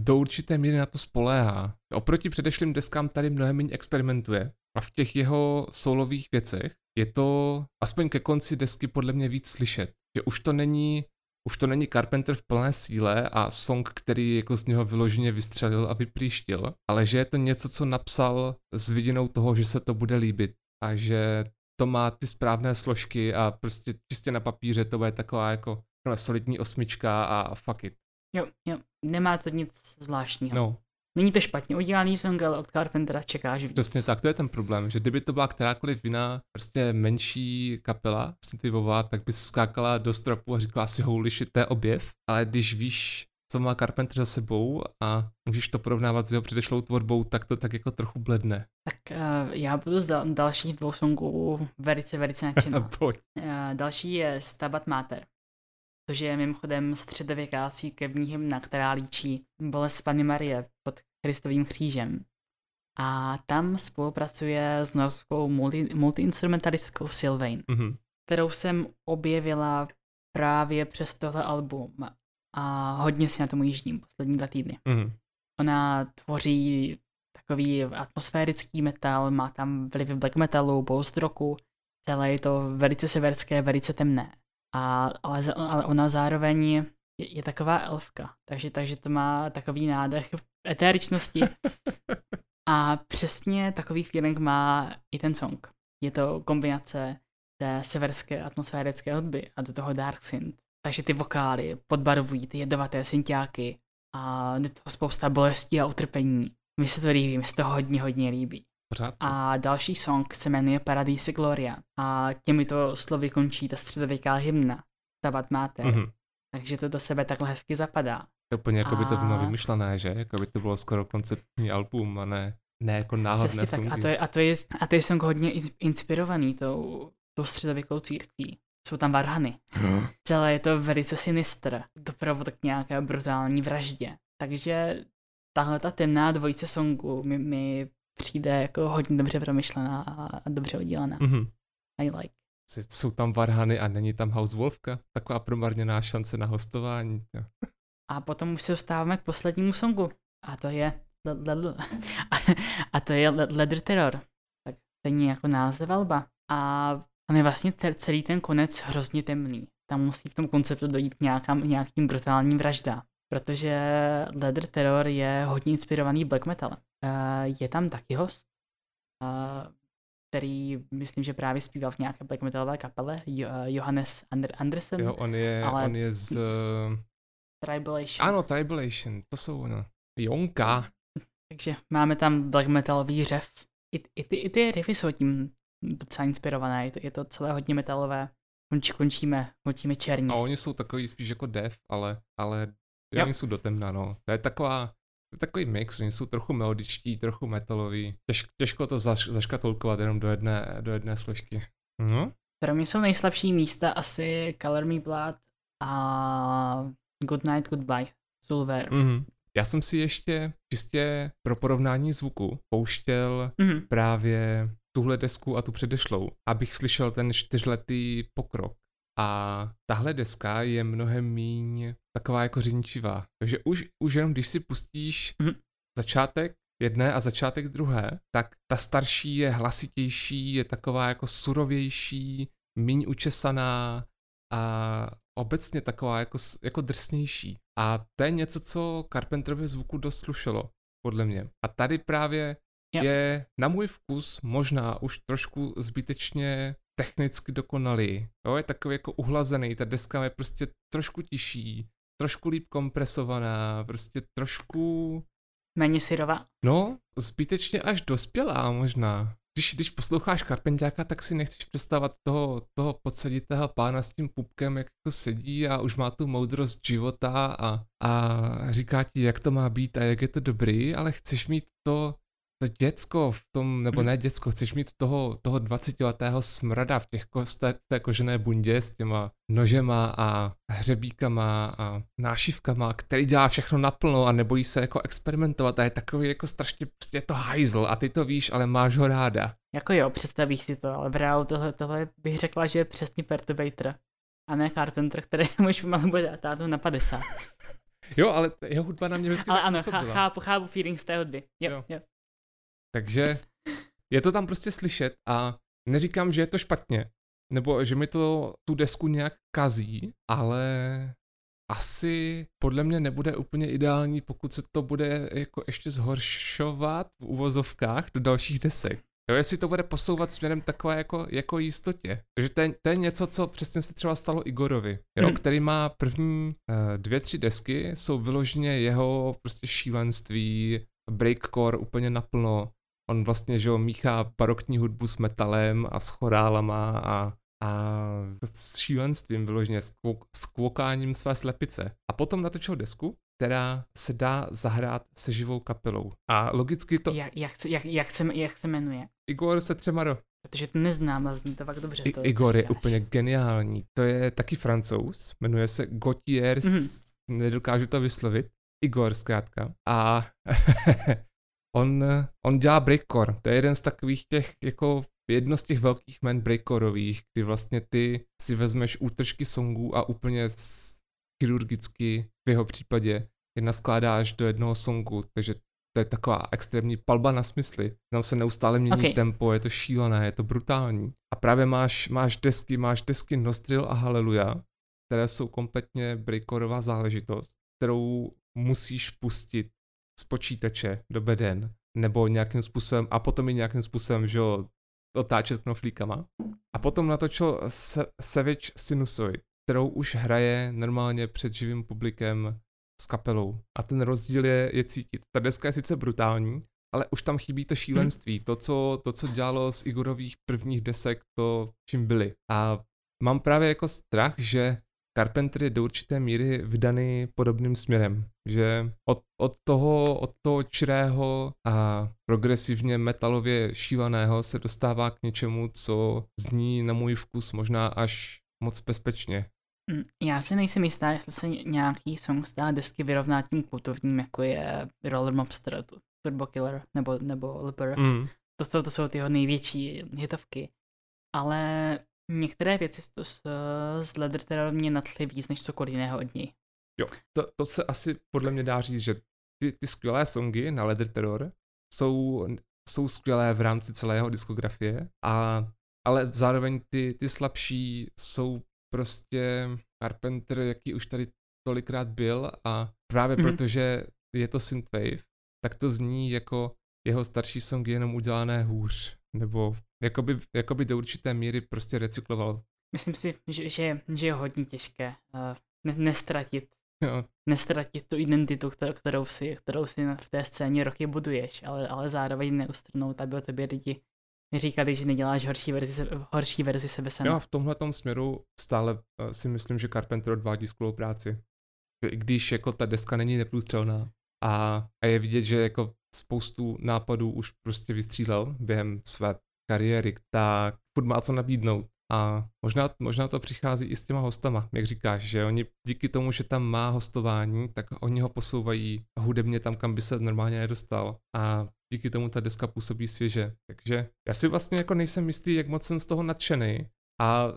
do určité míry na to spoléhá. Oproti předešlým deskám tady mnohem méně experimentuje a v těch jeho solových věcech je to aspoň ke konci desky podle mě víc slyšet. Že už to není už to není Carpenter v plné síle a song, který jako z něho vyloženě vystřelil a vyplíštil, ale že je to něco, co napsal s vidinou toho, že se to bude líbit a že to má ty správné složky a prostě čistě na papíře to bude taková jako solidní osmička a fuck it. Jo, jo, nemá to nic zvláštního. No, Není to špatně udělaný song, ale od Carpentera čekáš víc. Přesně tak, to je ten problém, že kdyby to byla kterákoliv jiná, prostě menší kapela, synthwaveová, tak by skákala do stropu a říkala si holy shit, to je objev, ale když víš, co má Carpenter za sebou a můžeš to porovnávat s jeho předešlou tvorbou, tak to tak jako trochu bledne. Tak uh, já budu z dal- dalších dvou songů velice, velice nadšená. Uh, další je Stabat Mater, což je mimochodem středověká církevní hymna, která líčí bolest Panny Marie pod Kristovým křížem. A tam spolupracuje s norskou multi- multiinstrumentalistkou Sylvain, Mhm. kterou jsem objevila právě přes tohle album a hodně si na tomu jíždím poslední dva týdny. Mhm. Ona tvoří takový atmosférický metal, má tam vlivy black metalu, post rocku, celé je to velice severské, velice temné. A, ale, ale ona zároveň je, je taková elfka, takže, takže to má takový nádech etéričnosti. A přesně takový feeling má i ten song. Je to kombinace té severské atmosférické hudby a do toho dark synth. Takže ty vokály podbarvují ty jedovaté synťáky a je to spousta bolestí a utrpení. Mi se to líbí, mi se to hodně, hodně líbí. Pořád. A další song se jmenuje Paradise Gloria a těmito slovy končí ta středověká hymna Stabat Mater. Mhm. Takže to do sebe takhle hezky zapadá. Úplně jako by to bylo A- vymyšlené, že? Jako by to bylo skoro konceptní album a ne, ne jako náhodné Přesně tak. A to, je, a, to je, a to je song hodně ins- inspirovaný tou, tou středověkou církví. Jsou tam varhany. Celé je to velice sinistr. Doprovod k nějaké brutální vraždě. Takže tahle ta temná dvojice songu mi, mi přijde jako hodně dobře promyšlená a, dobře udělaná. Mhm. I like. Jsou tam varhany a není tam House Wolfka? Taková promarněná šance na hostování. A potom už se dostáváme k poslednímu songu. A to je a to je Le- Leather Terror. Tak stejně jako název Alba. A on je vlastně cel- celý ten konec hrozně temný. Tam musí v tom konceptu dojít k nějakám, nějakým brutálním vraždám. Protože Leather Terror je hodně inspirovaný black metal. Uh, je tam taky host, uh, který myslím, že právě zpíval v nějaké black metalové kapele, jo, Johannes Ander- Andersen, Jo, on je, ale- on je z... eh, Tribulation. Ano, Tribulation, to jsou ono. Jonka. Takže máme tam black metalový řev. I, i, ty, I ty riffy jsou tím docela inspirované, je to, je to celé hodně metalové. Konč, končíme, končíme černě. A oni jsou takový spíš jako dev, ale, ale jo. Jo. oni jsou do temna, no. To je taková, to je takový mix, oni jsou trochu melodičtí, trochu metalový. Těž, těžko to zaš, zaškatulkovat jenom do jedné, do jedné složky. No, Pro mě jsou nejslabší místa asi Color Me Blood a Good Night Goodbye, Sulver. mhm. Já jsem si ještě čistě pro porovnání zvuku pouštěl Mhm. právě tuhle desku a tu předešlou, abych slyšel ten čtyřletý pokrok. A tahle deska je mnohem míň taková jako řiničivá. Takže už, už jenom když si pustíš Mhm. začátek jedné a začátek druhé, tak ta starší je hlasitější, je taková jako surovější, míň učesaná a obecně taková jako, jako drsnější. A to je něco, co Carpenterovi zvuku dost slušelo, podle mě. A tady právě Jo. je na můj vkus možná už trošku zbytečně technicky dokonalý. Jo, je takový jako uhlazený, ta deska je prostě trošku tiší, trošku líp kompresovaná, prostě trošku, Méně syrová. no, zbytečně až dospělá možná. když, když posloucháš Karpentiáka, tak si nechceš představovat toho, toho podseditého pána s tím pupkem, jak jako sedí a už má tu moudrost života a, a říká ti, jak to má být a jak je to dobrý, ale chceš mít to, to děcko v tom, nebo ne děcko, chceš mít toho, toho 20-letého smrada v těch ko, té, té kožené bundě s těma nožema a hřebíkama a nášivkama, který dělá všechno naplno a nebojí se jako experimentovat a je takový jako strašně, prostě je to hajzl a ty to víš, ale máš ho ráda. Jako jo, představíš si to, ale v reálu tohle, tohle bych řekla, že je přesně Perturbator a ne Carpenter, který už pomalu bude tátu na 50. Jo, ale jeho hudba na mě vždycky Ale ano, chápu, chápu feeling z té hudby. Jo, jo. jo. Takže je to tam prostě slyšet a neříkám, že je to špatně, nebo že mi to tu desku nějak kazí, ale asi podle mě nebude úplně ideální, pokud se to bude jako ještě zhoršovat v uvozovkách do dalších desek. Jo, jestli to bude posouvat směrem takové jako, jako jistotě. Takže to je, to je něco, co přesně se třeba stalo Igorovi, jo, hmm. který má první uh, dvě, tři desky, jsou vyloženě jeho prostě šílenství, breakcore úplně naplno, on vlastně, že jo, míchá barokní hudbu s metalem a s chorálama a, a s šílenstvím vyloženě, s, kvok, s kvokáním své slepice. A potom natočil desku, která se dá zahrát se živou kapelou. A logicky to... Jak, jak, jak, jak, se, jak se jmenuje? Igor se třema do. Protože to neznám a zní to fakt dobře. I, toho, Igor je úplně geniální. To je taky francouz, jmenuje se Gautier, mm-hmm. nedokážu to vyslovit. Igor zkrátka. A on, on dělá breakcore. To je jeden z takových těch, jako jedno z těch velkých men breakcoreových, kdy vlastně ty si vezmeš útržky songů a úplně chirurgicky v jeho případě je naskládáš do jednoho songu, takže to je taková extrémní palba na smysly. Tam se neustále mění okay. tempo, je to šílené, je to brutální. A právě máš, máš desky, máš desky Nostril a Haleluja, které jsou kompletně breakcoreová záležitost, kterou musíš pustit z počítače do beden, nebo nějakým způsobem, a potom i nějakým způsobem, že jo, otáčet knoflíkama. A potom natočil se, Savage Sinusoid, kterou už hraje normálně před živým publikem s kapelou. A ten rozdíl je, je cítit. Ta deska je sice brutální, ale už tam chybí to šílenství, hmm. to, co, to, co dělalo z Igorových prvních desek, to, čím byli. A mám právě jako strach, že Carpenter je do určité míry vydaný podobným směrem, že od, od toho, od toho čirého a progresivně metalově šívaného se dostává k něčemu, co zní na můj vkus možná až moc bezpečně. Hm, já si nejsem jistá, jestli se nějaký song z té desky vyrovná tím kultovním, jako je Roller Mobster, Turbo Killer nebo, nebo Lipper. Mm. To, jsou, to jsou ty jeho největší hitovky. Ale Některé věci z, z Leather Terror mě nadchly víc než cokoliv jiného od něj. Jo, to, to se asi podle mě dá říct, že ty, ty skvělé songy na Leather Terror jsou, jsou skvělé v rámci celého diskografie, a, ale zároveň ty, ty slabší jsou prostě Carpenter, jaký už tady tolikrát byl a právě mm-hmm. protože je to synthwave, tak to zní jako jeho starší songy jenom udělané hůř, nebo jakoby, jakoby do určité míry prostě recykloval. Myslím si, že, že, že je hodně těžké uh, ne, nestratit Jo. Nestratit tu identitu, kterou, kterou, si, kterou si v té scéně roky buduješ, ale, ale zároveň neustrnout, aby o tobě lidi neříkali, že neděláš horší verzi, horší verzi sebe sama. Já v tomhle směru stále uh, si myslím, že Carpenter odvádí skvělou práci. I když jako ta deska není neprůstřelná a, a je vidět, že jako spoustu nápadů už prostě vystřílel během své kariéry, tak furt má co nabídnout. A možná, možná to přichází i s těma hostama, jak říkáš, že oni díky tomu, že tam má hostování, tak oni ho posouvají hudebně tam, kam by se normálně nedostal. A díky tomu ta deska působí svěže. Takže já si vlastně jako nejsem jistý, jak moc jsem z toho nadšený. A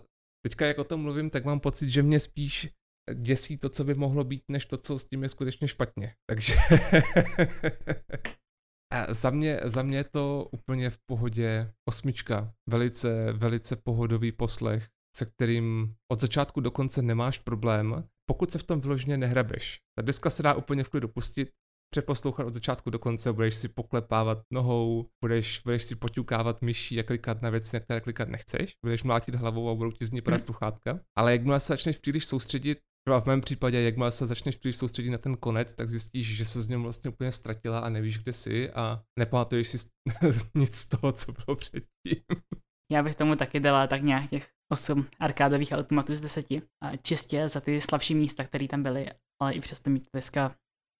teďka jak o tom mluvím, tak mám pocit, že mě spíš děsí to, co by mohlo být, než to, co s tím je skutečně špatně. Takže A za mě, za mě je to úplně v pohodě osmička. Velice, velice pohodový poslech, se kterým od začátku do konce nemáš problém, pokud se v tom vyloženě nehrabeš. Ta deska se dá úplně v klidu pustit, přeposlouchat od začátku do konce, budeš si poklepávat nohou, budeš, budeš si poťukávat myší a klikat na věci, na které klikat nechceš, budeš mlátit hlavou a budou ti z ní padat sluchátka. Ale jakmile se začneš příliš soustředit třeba v mém případě, jakmile se začneš příliš soustředit na ten konec, tak zjistíš, že se z něm vlastně úplně ztratila a nevíš, kde jsi a nepamatuješ si nic z toho, co bylo předtím. Já bych tomu taky dala tak nějak těch 8 arkádových automatů z 10 a čistě za ty slabší místa, které tam byly, ale i přesto mi dneska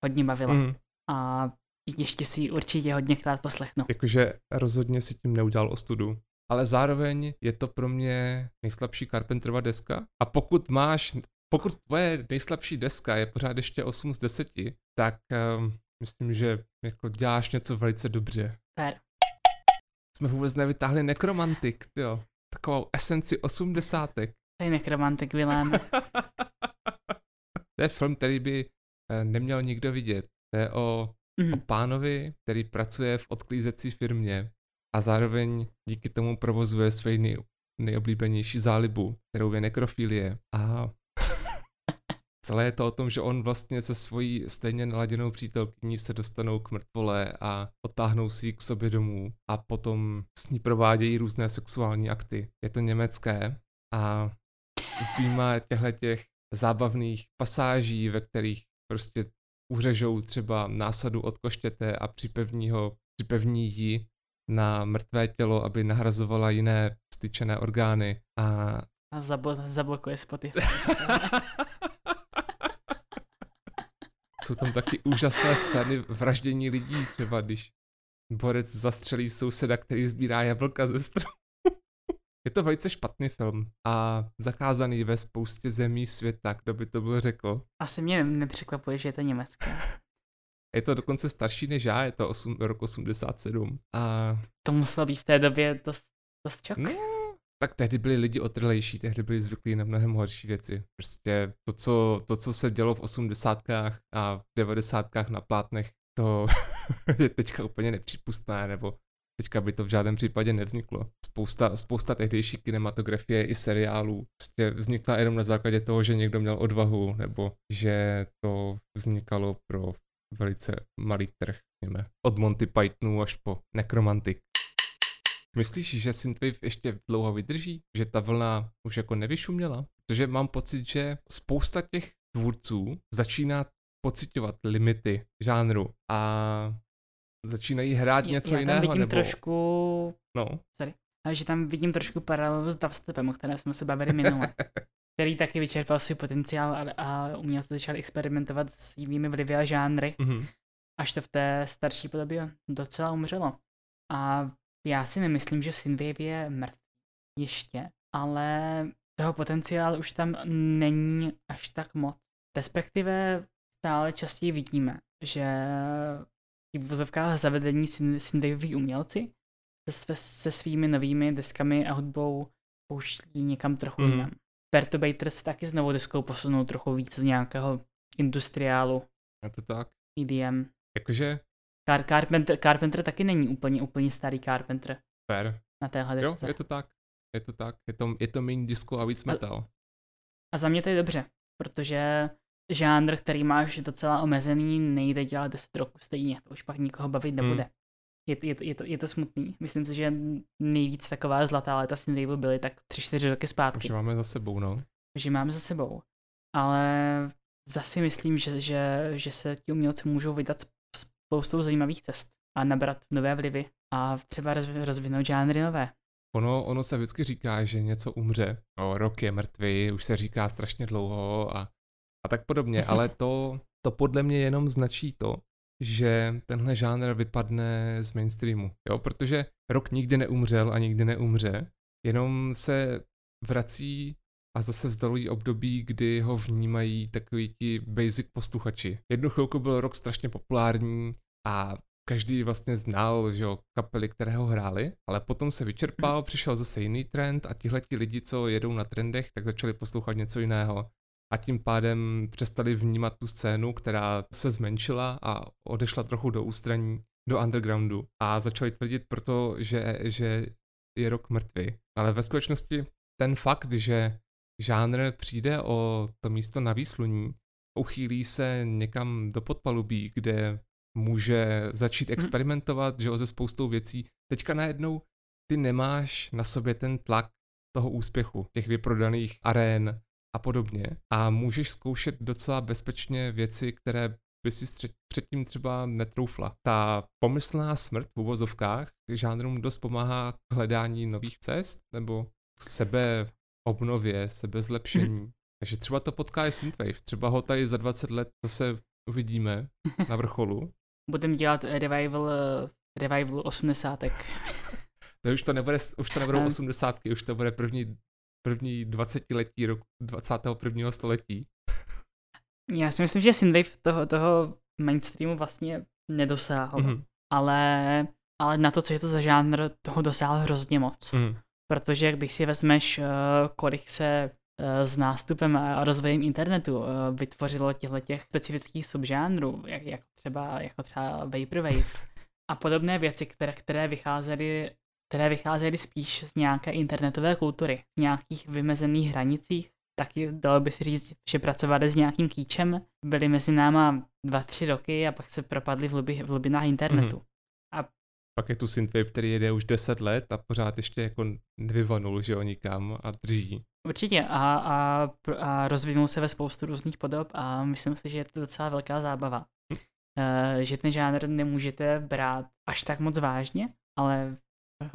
hodně bavila. Mm. A ještě si určitě hodněkrát poslechnu. Jakože rozhodně si tím neudělal ostudu. Ale zároveň je to pro mě nejslabší Carpenterova deska. A pokud máš, pokud tvoje nejslabší deska je pořád ještě 8 z 10, tak um, myslím, že jako děláš něco velice dobře. Fair. Jsme vůbec nevytáhli nekromantik, jo. Takovou esenci osmdesátek. To je nekromantik, Vilém. to je film, který by eh, neměl nikdo vidět. To je o, mm-hmm. o pánovi, který pracuje v odklízecí firmě a zároveň díky tomu provozuje svoji nej, nejoblíbenější zálibu, kterou je nekrofilie. A celé je to o tom, že on vlastně se svojí stejně naladěnou přítelkyní se dostanou k mrtvole a otáhnou si ji k sobě domů a potom s ní provádějí různé sexuální akty. Je to německé a výjima těchto těch zábavných pasáží, ve kterých prostě uřežou třeba násadu od koštěte a připevní ho, připevní ji na mrtvé tělo, aby nahrazovala jiné styčené orgány a... A zabo- zablokuje Spotify. Jsou tam taky úžasné scény vraždění lidí, třeba když borec zastřelí souseda, který sbírá jablka ze stromu. Je to velice špatný film a zakázaný ve spoustě zemí světa, kdo by to byl řekl. Asi mě nepřekvapuje, že je to německé. Je to dokonce starší než já, je to 8, rok 87. A... To muselo být v té době dost, dost čok. No, tak tehdy byli lidi otrlejší, tehdy byli zvyklí na mnohem horší věci. Prostě to, co, to, co se dělo v 80. a v 90. na plátnech, to je teďka úplně nepřípustné, nebo teďka by to v žádném případě nevzniklo. Spousta, spousta tehdejší kinematografie i seriálů prostě vznikla jenom na základě toho, že někdo měl odvahu, nebo že to vznikalo pro velice malý trh, od Monty Pythonu až po Necromantic. Myslíš, že Synthwave ještě dlouho vydrží? Že ta vlna už jako nevyšuměla? Protože mám pocit, že spousta těch tvůrců začíná pocitovat limity žánru a začínají hrát něco já jiného. vidím nebo... trošku... No. Sorry. A že tam vidím trošku paralelu s dubstepem, o kterém jsme se bavili minule. který taky vyčerpal svůj potenciál a, a umělci začal experimentovat s jinými vlivy a žánry, mm-hmm. až to v té starší podobě docela umřelo. A já si nemyslím, že Synthwave je mrtvý ještě, ale toho potenciál už tam není až tak moc. Respektive stále častěji vidíme, že v vozovkách zavedení synthwaveoví umělci se, se svými novými deskami a hudbou pouští někam trochu mm. jinam. Perturbators taky s novou deskou posunou trochu víc z nějakého industriálu. Je to tak? EDM. Jakože? Car- Carpenter, Carpenter taky není úplně, úplně starý Carpenter. Fair. Na téhle desce. Jo, je to tak. Je to tak. Je to, je to méně disco a víc metal. A, a za mě to je dobře, protože žánr, který máš docela omezený, nejde dělat 10 roků stejně. To už pak nikoho bavit nebude. Hmm. Je, je, je, to, je to smutný. Myslím si, že nejvíc taková zlatá léta Synthwave byly tak 3-4 roky zpátky. Už máme za sebou, no. Že máme za sebou. Ale zase myslím, že, že, že se ti umělci můžou vydat spoustou zajímavých cest a nabrat nové vlivy a třeba rozvinout žánry nové. Ono, ono se vždycky říká, že něco umře. O, rok je mrtvý, už se říká strašně dlouho a, a tak podobně, ale to, to podle mě jenom značí to, že tenhle žánr vypadne z mainstreamu, jo, protože rok nikdy neumřel a nikdy neumře, jenom se vrací a zase vzdalují období, kdy ho vnímají takový ti basic posluchači. Jednu chvilku byl rok strašně populární a každý vlastně znal, že jo, kapely, které ho hráli, ale potom se vyčerpal, přišel zase jiný trend a tihle ti lidi, co jedou na trendech, tak začali poslouchat něco jiného. A tím pádem přestali vnímat tu scénu, která se zmenšila a odešla trochu do ústraní, do undergroundu. A začali tvrdit proto, že, že je rok mrtvý. Ale ve skutečnosti ten fakt, že žánr přijde o to místo na výsluní, uchýlí se někam do podpalubí, kde může začít mhm. experimentovat, že ze spoustou věcí. Teďka najednou ty nemáš na sobě ten tlak toho úspěchu, těch vyprodaných arén a podobně a můžeš zkoušet docela bezpečně věci, které by si předtím třeba netroufla. Ta pomyslná smrt v uvozovkách žánrům dost pomáhá k hledání nových cest nebo k sebe obnově, sebe zlepšení. Hmm. Takže třeba to potká i Synthwave, třeba ho tady za 20 let zase uvidíme na vrcholu. Budeme dělat revival, revival 80. to už to nebude, už to nebudou 80, už to bude první, první 20 letí roku 21. století. Já si myslím, že Synthwave toho, toho mainstreamu vlastně nedosáhl, mm-hmm. ale, ale na to, co je to za žánr, toho dosáhl hrozně moc. Mm. Protože když si vezmeš, uh, kolik se s nástupem a rozvojem internetu uh, vytvořilo těchto těch specifických subžánrů, jak, jak třeba, jako třeba Vaporwave a podobné věci, které, které vycházely které vycházely spíš z nějaké internetové kultury, v nějakých vymezených hranicích, taky dalo by si říct, že pracovali s nějakým kýčem, byli mezi náma dva, tři roky a pak se propadli v, hlubi, v hlubinách internetu. Mm-hmm. Pak je tu Synthwave, který jede už 10 let a pořád ještě jako nevyvanul, že jo, nikam a drží. Určitě a, a, a rozvinul se ve spoustu různých podob a myslím si, že je to docela velká zábava. uh, že ten žánr nemůžete brát až tak moc vážně, ale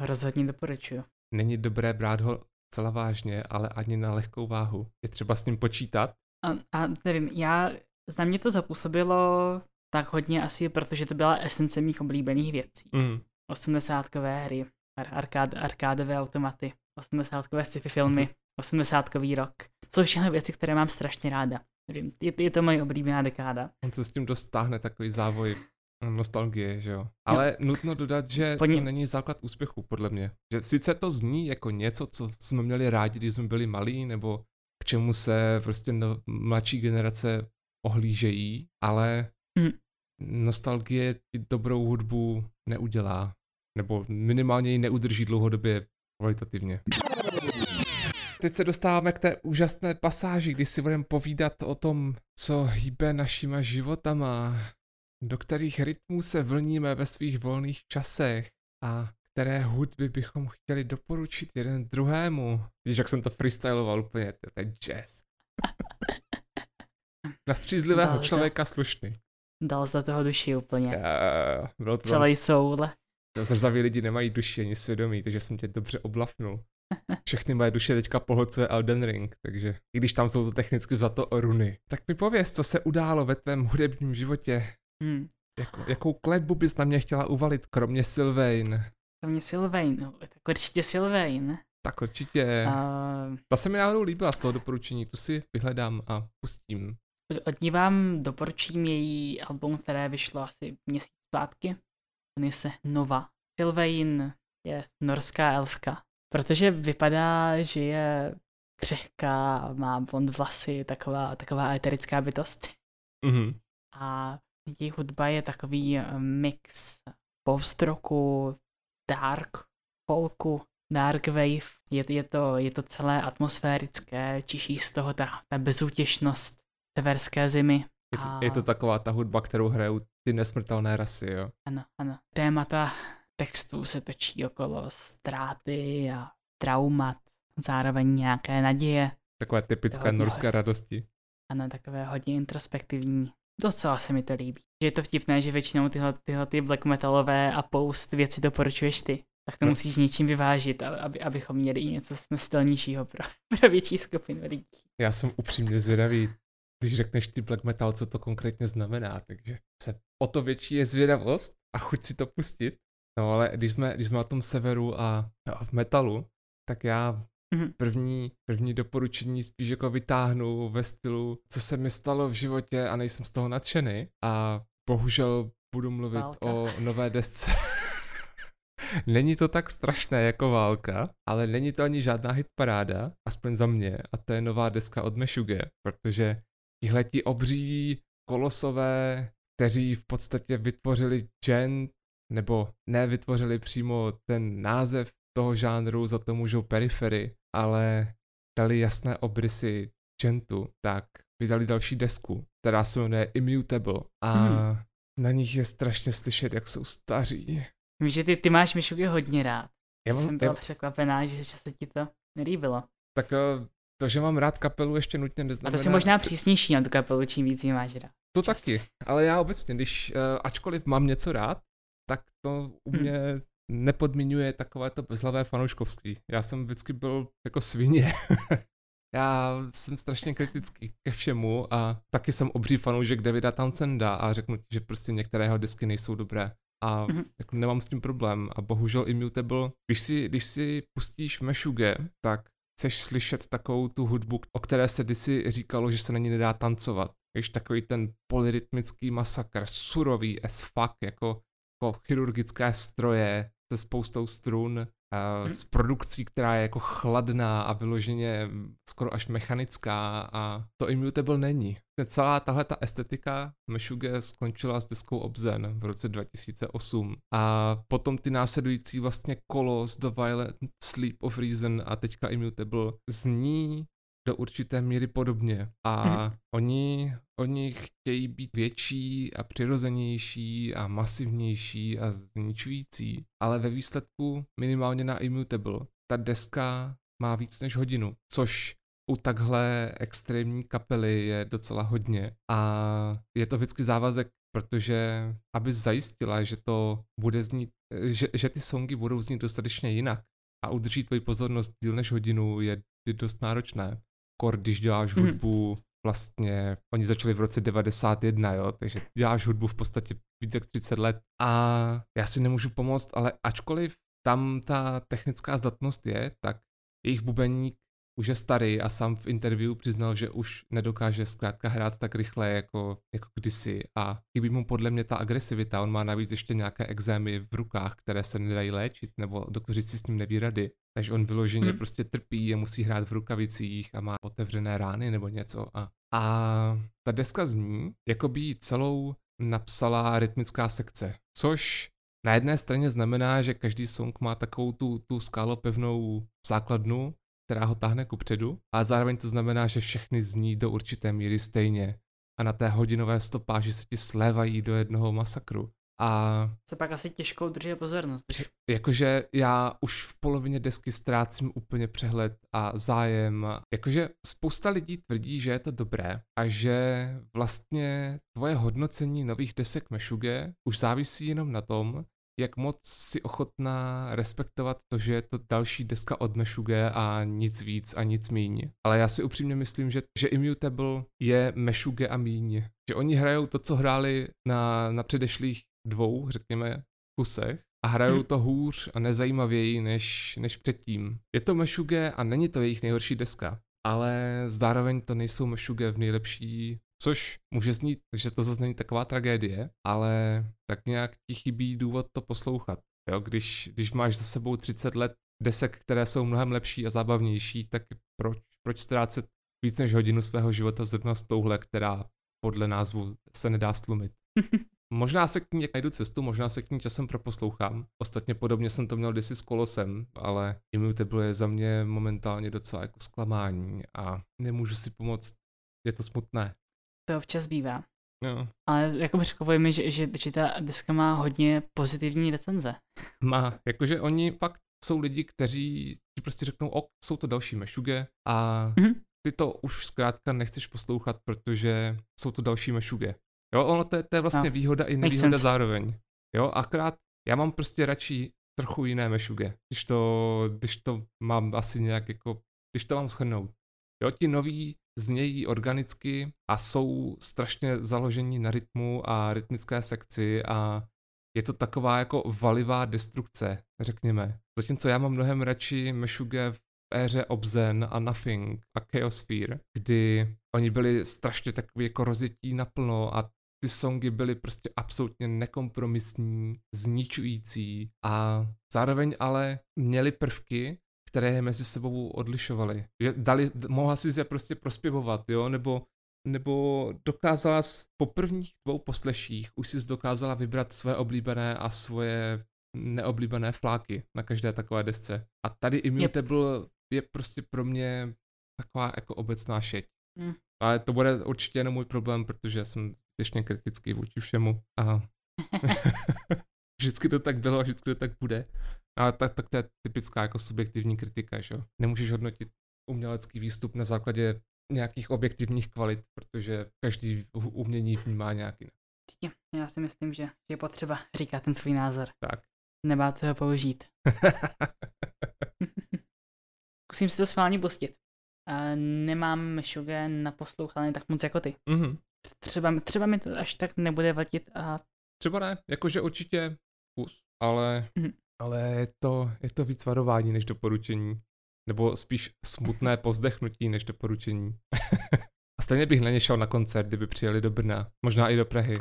rozhodně doporučuju. Není dobré brát ho celá vážně, ale ani na lehkou váhu. Je třeba s ním počítat. A, a nevím, já, za mě to zapůsobilo tak hodně asi, protože to byla esence mých oblíbených věcí. Mm. 80 hry, ar- arkád, arkádové automaty, 80 sci-fi filmy, 80 rok. Jsou všechny věci, které mám strašně ráda. Nevím, je, je to moje oblíbená dekáda. On se s tím dostáhne takový závoj nostalgie, že jo. Ale no. nutno dodat, že to není základ úspěchu, podle mě. Že sice to zní jako něco, co jsme měli rádi, když jsme byli malí, nebo k čemu se prostě no, mladší generace ohlížejí, ale mm. nostalgie ti dobrou hudbu neudělá. Nebo minimálně ji neudrží dlouhodobě kvalitativně. Teď se dostáváme k té úžasné pasáži, kdy si budeme povídat o tom, co hýbe našima životama, do kterých rytmů se vlníme ve svých volných časech a které hudby bychom chtěli doporučit jeden druhému. Víš, jak jsem to freestyloval úplně, to je jazz. Na střízlivého dal člověka slušný. Dal do toho duši úplně. Uh, bylo to Celý soul. Zrzaví lidi nemají duši ani svědomí, takže jsem tě dobře oblafnul. Všechny moje duše teďka pohlcuje Elden Ring, takže i když tam jsou to technicky za to runy. Tak mi pověz, co se událo ve tvém hudebním životě Hmm. Jako, jakou kletbu bys na mě chtěla uvalit, kromě Sylvain? Kromě Sylvain, no, tak určitě Sylvain. Tak určitě. Uh... Ta se mi náhodou líbila z toho doporučení, tu si vyhledám a pustím. Od ní vám doporučím její album, které vyšlo asi měsíc zpátky. On se Nova. Sylvain je norská elfka, protože vypadá, že je křehká, má blond vlasy, taková, taková eterická bytost. Mm-hmm. A její hudba je takový eh, mix post-rocku, dark folku, dark wave. Je, je, to, je to celé atmosférické, čiší z toho ta, ta bezútěšnost severské zimy. Je to, a... je to taková ta hudba, kterou hrajou ty nesmrtelné rasy, jo? Ano, ano. Témata textů se točí okolo ztráty a traumat, zároveň nějaké naděje. Takové typické hodně, norské radosti. Ano, takové hodně introspektivní. Docela se mi to líbí. Že je to vtipné, že většinou tyhle, tyhle ty black metalové a post věci doporučuješ ty. Tak to no. musíš něčím vyvážit, aby, abychom měli i něco snestelnějšího pro, pro větší skupinu lidí. Já jsem upřímně zvědavý, když řekneš ty black metal, co to konkrétně znamená, takže se o to větší je zvědavost a chuť si to pustit. No ale když jsme, když jsme na tom severu a, a v metalu, tak já Mm-hmm. První, první doporučení spíš jako vytáhnu ve stylu, co se mi stalo v životě a nejsem z toho nadšený. A bohužel budu mluvit válka. o nové desce. není to tak strašné jako válka, ale není to ani žádná hitparáda, aspoň za mě. A to je nová deska od Meshuge, protože tihleti obří kolosové, kteří v podstatě vytvořili gen, nebo ne vytvořili přímo ten název toho žánru, za to můžou perifery, ale dali jasné obrysy Gentu, tak vydali další desku, která se jmenuje Immutable a hmm. na nich je strašně slyšet, jak jsou staří. Víš, že ty, ty máš Mišuky hodně rád. Já mám, jsem byla já... překvapená, že, že se ti to nelíbilo. Tak uh, To, že mám rád kapelu, ještě nutně A neznamená... to jsi možná přísnější na tu kapelu, čím víc ji máš rád. To taky, ale já obecně, když uh, ačkoliv mám něco rád, tak to u Hm. mě nepodmiňuje takové to bezhlavé fanouškovství. Já jsem vždycky byl jako svině. já jsem strašně kritický ke všemu a taky jsem obří fanoušek Davida Townsenda a řeknu ti, že prostě některé jeho disky nejsou dobré. A Mhm. jako nemám s tím problém. A bohužel Immutable, když si, když si pustíš Meshuge, tak chceš slyšet takovou tu hudbu, o které se kdysi říkalo, že se na ní nedá tancovat. Víš, takový ten polyrytmický masakr, surový as fuck, jako, jako chirurgické stroje se spoustou strun, a Hm. s produkcí, která je jako chladná a vyloženě skoro až mechanická a to Immutable není. Celá tahle ta estetika Meshuge skončila s deskou Obzen v roce 2008 a potom ty následující vlastně Kolos, The Violent Sleep of Reason a teďka Immutable zní do určité míry podobně a Mhm. oni, oni chtějí být větší a přirozenější a masivnější a zničující, ale ve výsledku minimálně na Immutable ta deska má víc než hodinu, což u takhle extrémní kapely je docela hodně a je to vždycky závazek, protože aby zajistila, že to bude znít, že, že ty songy budou znít dostatečně jinak a udrží tvoji pozornost díl než hodinu je je dost náročné. Kor, když děláš hudbu, vlastně, oni začali v roce 91, jo, takže děláš hudbu v podstatě víc jak 30 let. A já si nemůžu pomoct, ale ačkoliv tam ta technická zdatnost je, tak jejich bubeník už je starý a sám v interview přiznal, že už nedokáže zkrátka hrát tak rychle jako, jako kdysi. A chybí mu podle mě ta agresivita, on má navíc ještě nějaké exémy v rukách, které se nedají léčit, nebo doktoři si s ním neví rady, takže on vyloženě Hmm. prostě trpí a musí hrát v rukavicích a má otevřené rány nebo něco. A, a ta deska zní, jako by celou napsala rytmická sekce, což na jedné straně znamená, že každý song má takovou tu, tu skálopevnou základnu, která ho táhne kupředu, a zároveň to znamená, že všechny zní do určité míry stejně a na té hodinové stopáži se ti slévají do jednoho masakru. A Se pak asi těžko udrží pozornost. když- jakože já už v polovině desky ztrácím úplně přehled a zájem. Jakože spousta lidí tvrdí, že je to dobré a že vlastně tvoje hodnocení nových desek Meshuge už závisí jenom na tom, jak moc si ochotná respektovat to, že je to další deska od Meshuge a nic víc a nic míň. Ale já si upřímně myslím, že, že Immutable je Meshuge a míň. Že oni hrajou to, co hráli na, na předešlých dvou, řekněme, kusech a hrajou Hmm. to hůř a nezajímavěji než, než předtím. Je to Meshuge a není to jejich nejhorší deska, ale zároveň to nejsou Meshuge v nejlepší, což může znít, že to zase není taková tragédie, ale tak nějak ti chybí důvod to poslouchat. Jo, když, když máš za sebou 30 let desek, které jsou mnohem lepší a zábavnější, tak proč, proč ztrácet víc než hodinu svého života zrovna s touhle, která podle názvu se nedá stlumit. Možná se k ní najdu cestu, možná se k ní časem proposlouchám. Ostatně podobně jsem to měl kdysi s Kolosem, ale Immutable je za mě momentálně docela jako zklamání a nemůžu si pomoct. Je to smutné. To občas bývá. No. Ale jako řekl mi, že, že, že ta deska má hodně pozitivní recenze. Má, jakože oni fakt jsou lidi, kteří ti prostě řeknou, ok, jsou to další mešuge a Mhm. ty to už zkrátka nechceš poslouchat, protože jsou to další mešuge. Jo, ono to je, to je vlastně No, výhoda i nevýhoda zároveň. Jo, akorát já mám prostě radši trochu jiné mešuge, když to, když to mám asi nějak jako, když to mám schrnout. Jo, ti noví znějí organicky a jsou strašně založení na rytmu a rytmické sekci a je to taková jako valivá destrukce, řekněme. Zatímco já mám mnohem radši Meshuge v éře Obzen a Nothing a Chaosphere, kdy oni byli strašně takový jako rozjetí naplno a ty songy byly prostě absolutně nekompromisní, zničující a zároveň ale měli prvky, které je mezi sebou odlišovaly. Že dali, mohla si je prostě prospěvovat, jo, nebo nebo dokázala po prvních dvou posleších už si dokázala vybrat své oblíbené a svoje neoblíbené fláky na každé takové desce. A tady Immutable yep. je prostě pro mě taková jako obecná šeť. Mm. Ale to bude určitě jenom můj problém, protože jsem zbytečně kritický vůči všemu. A vždycky to tak bylo a vždycky to tak bude. Ale tak, tak to je typická jako subjektivní kritika, že jo. Nemůžeš hodnotit umělecký výstup na základě nějakých objektivních kvalit, protože každý umění vnímá nějaký. Já si myslím, že je potřeba říkat ten svůj názor. Tak. Nebát se ho použít. Zkusím si to schválně pustit. A nemám šuge na poslouchání tak moc jako ty. Mm-hmm. Třeba, třeba mi to až tak nebude vadit a... Třeba ne, jakože určitě kus, ale, Mhm. ale je, to, je to víc varování než doporučení. Nebo spíš smutné povzdechnutí než doporučení. A stejně bych na ně šel na koncert, kdyby přijeli do Brna. Možná i do Prahy.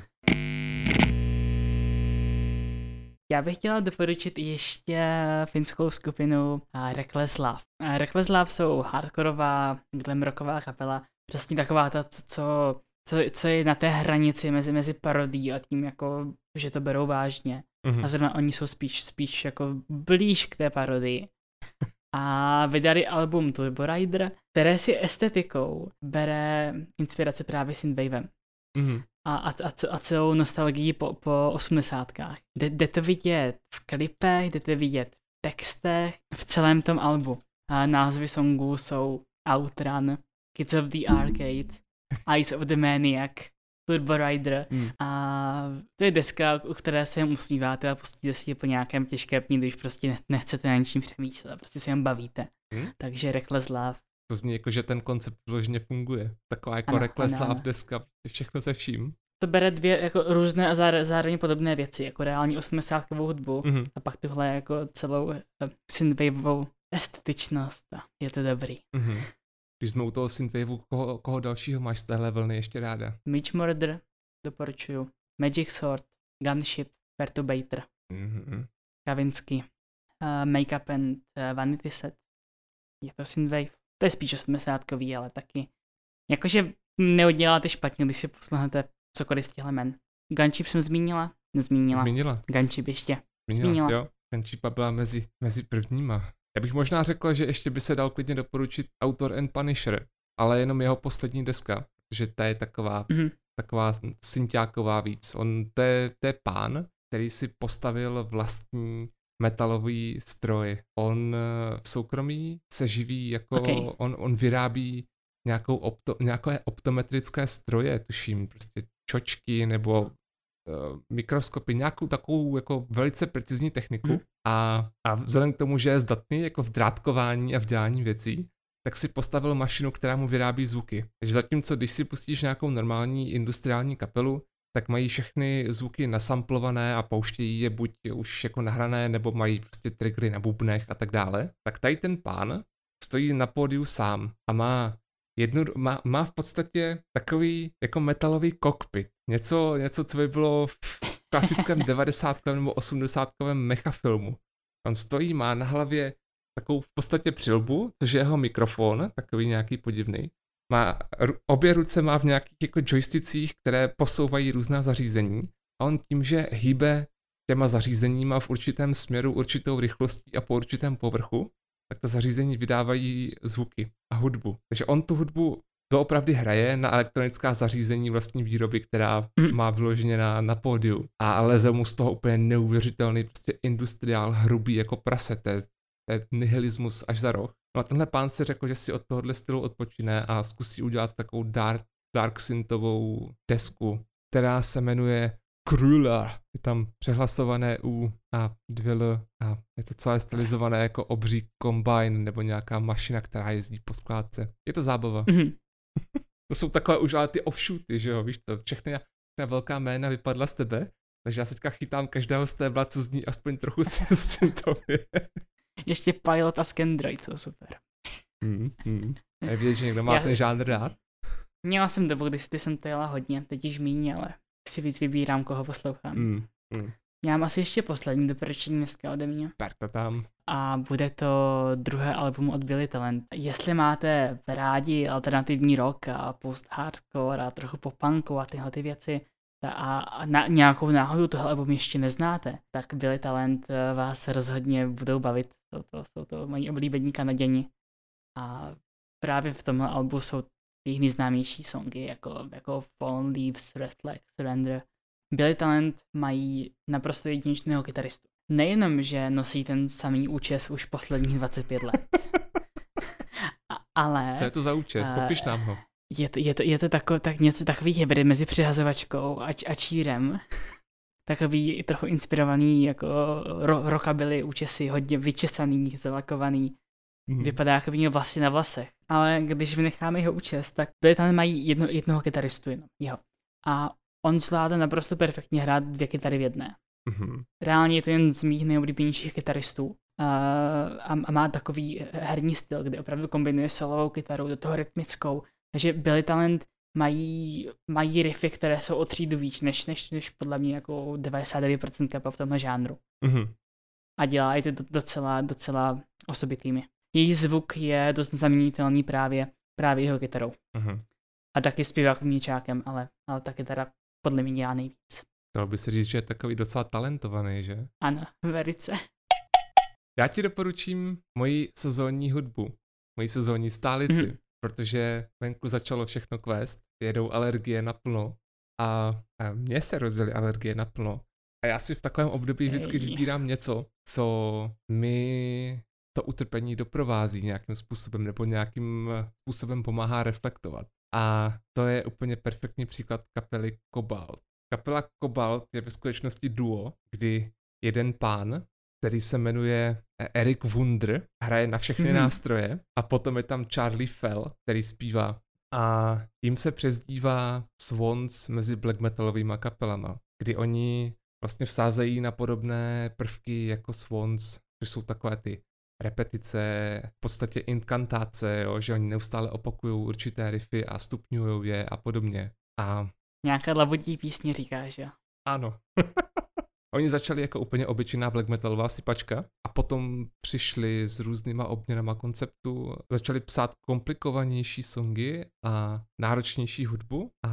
Já bych chtěla doporučit ještě finskou skupinu a Reckless Love. A Reckless Love jsou hardkorová, glam rocková kapela, přesně taková ta, co, co, co je na té hranici mezi, mezi parodí a tím, jako, že to berou vážně. Mhm. A zrovna oni jsou spíš, spíš jako blíž k té parodii. A vydali album Turbo Rider, které si estetikou bere inspirace právě synthwavem Mhm. a, a, a, a celou nostalgii po, po osmdesátkách. Jde to vidět v klipech, jde to vidět v textech, v celém tom albu. A názvy songů jsou Outrun, Kids of the Arcade, Eyes of the Maniac, Turbo Rider Mm. a to je deska, u které se jen usmíváte a pustíte si ji po nějakém těžké pní, když prostě ne- nechcete na ničím přemýšlet, prostě se jen bavíte. Hmm? Takže Reckless Love. To zní jako, že ten koncept vložně funguje. Taková jako Ano, reckless ano, love ano. deska, všechno se vším. To bere dvě jako různé a záro- zároveň podobné věci, jako reální 80 hudbu Mhm. a pak tuhle jako celou eh, synthwaveovou estetičnost a je to dobrý. Mhm. Když jsme u toho synthwaveu, koho, koho dalšího máš z téhle vlny ještě ráda? Mitch Murder, doporučuju. Magic Sword, Gunship, Perturbator, Mhm. Kavinsky, uh, Makeup and uh, Vanity Set. Je to synthwave. To je spíš 80 ale taky. Jakože neuděláte špatně, když si poslechnete cokoliv z těchto men. Gunship jsem zmínila? Nezmínila. Zmínila. Gunship ještě. Zmínila, Zmínila. jo. Čipa byla mezi, mezi prvníma. Já bych možná řekl, že ještě by se dal klidně doporučit Autor and Punisher, ale jenom jeho poslední deska, protože ta je taková, Mhm. taková synťáková víc. On, to je, to je pán, který si postavil vlastní metalový stroj. On eh, v soukromí se živí jako, Okay. on, on vyrábí nějakou opto, nějaké optometrické stroje, tuším, prostě čočky nebo mikroskopy, nějakou takovou jako velice precizní techniku Mhm. a, a vzhledem k tomu, že je zdatný jako v drátkování a v dělání věcí, tak si postavil mašinu, která mu vyrábí zvuky. Takže zatímco, když si pustíš nějakou normální industriální kapelu, tak mají všechny zvuky nasamplované a pouštějí je buď už jako nahrané, nebo mají prostě triggery na bubnech a tak dále. Tak tady ten pán stojí na pódiu sám a má jednu, má, má v podstatě takový jako metalový kokpit. Něco, něco, co by bylo v klasickém 90. nebo 80. mechafilmu. On stojí, má na hlavě takovou v podstatě přilbu, což je jeho mikrofon, takový nějaký podivný. Má, obě ruce má v nějakých jako joysticích, které posouvají různá zařízení a on tím, že hýbe těma zařízeníma v určitém směru, určitou rychlostí a po určitém povrchu, tak ta zařízení vydávají zvuky a hudbu. Takže on tu hudbu doopravdy hraje na elektronická zařízení vlastní výroby, která Mhm. má vyloženě na, na pódiu. A leze mu z toho úplně neuvěřitelný prostě industriál hrubý jako prase. To je, to je nihilismus až za roh. No a tenhle pán si řekl, že si od tohohle stylu odpočine a zkusí udělat takovou dark, dark synthovou desku, která se jmenuje Kruller. Je tam přehlasované U a dvě L a je to celé stylizované jako obří kombine nebo nějaká mašina, která jezdí po skládce. Je to zábava. Mhm. To jsou takové už ale ty offshooty, že jo, víš co, všechny ta velká jména vypadla z tebe, takže já teďka chytám každého z té co zní aspoň trochu syntově. Ještě Pilot a Scandroid jsou super. mm, mm. Je vidět, že někdo má Já- ten žánr rád. Měla jsem dobu, kdy si ty jsem to jela hodně, teď již míň, ale si víc vybírám, koho poslouchám. Mm, mm. Já mám asi ještě poslední doporučení dneska ode mě. Per to tam. A bude to druhé album od Billy Talent. Jestli máte rádi alternativní rock a post-hardcore a trochu popunku a tyhle ty věci, a, na nějakou náhodu tohle album ještě neznáte, tak Billy Talent eh, vás rozhodně budou bavit. Jsou to, jsou to moji oblíbení kanaděni. A právě v tomhle albu jsou jejich nejznámější songy, jako, jako Fallen Leaves, Flag, Surrender. Billy Talent mají naprosto jedinečného kytaristu. Nejenom, že nosí ten samý účes už posledních 25 let, Ale Co je to za účes? eh, Popiš nám ho. je to, je to, je to tako, tak něco takový hybrid mezi přihazovačkou a, a čírem. Takový trochu inspirovaný jako ro, rockabilly účesy, hodně vyčesaný, zalakovaný. Mhm. Vypadá jako by měl vlasy na vlasech. Ale když vynecháme jeho účes, tak tam mají jedno, jednoho kytaristu jenom, jeho. A on zvládá naprosto perfektně hrát dvě kytary v jedné. Mhm. Reálně je to jen z mých nejoblíbenějších kytaristů. A, a, a má takový herní styl, kde opravdu kombinuje solovou kytaru do toho rytmickou. Takže Billy Talent mají, mají riffy, které jsou o třídu víc, než, než, než podle mě jako 99% kapel v tomhle žánru. Mhm. A dělá i to docela, docela osobitými. Její zvuk je dost zaměnitelný právě, právě jeho kytarou. Mhm. A taky zpěvákovým něčákem, ale, ale ta kytara podle mě dělá nejvíc. Dalo by se říct, že je takový docela talentovaný, že? Ano, velice. Já ti doporučím moji sezónní hudbu, moji sezónní stálici, Mhm. protože venku začalo všechno kvést, jedou alergie naplno a, a mně se rozjeli alergie naplno. A já si v takovém období vždycky Ej. vybírám něco, co mi to utrpení doprovází nějakým způsobem nebo nějakým způsobem pomáhá reflektovat. A to je úplně perfektní příklad kapely Cobalt. Kapela Cobalt je ve skutečnosti duo, kdy jeden pán, který se jmenuje Eric Wunder, hraje na všechny Mhm. nástroje a potom je tam Charlie Fell, který zpívá. A jim se přezdívá Swans mezi black metalovými kapelama, kdy oni vlastně vsázejí na podobné prvky jako Swans, což jsou takové ty repetice, v podstatě inkantáce, jo, že oni neustále opakují určité riffy a stupňují je a podobně. A Nějaká lavodí písně říká, že jo. ano. Oni začali jako úplně obyčejná black metalová sypačka a potom přišli s různýma obměnama konceptu, začali psát komplikovanější songy a náročnější hudbu a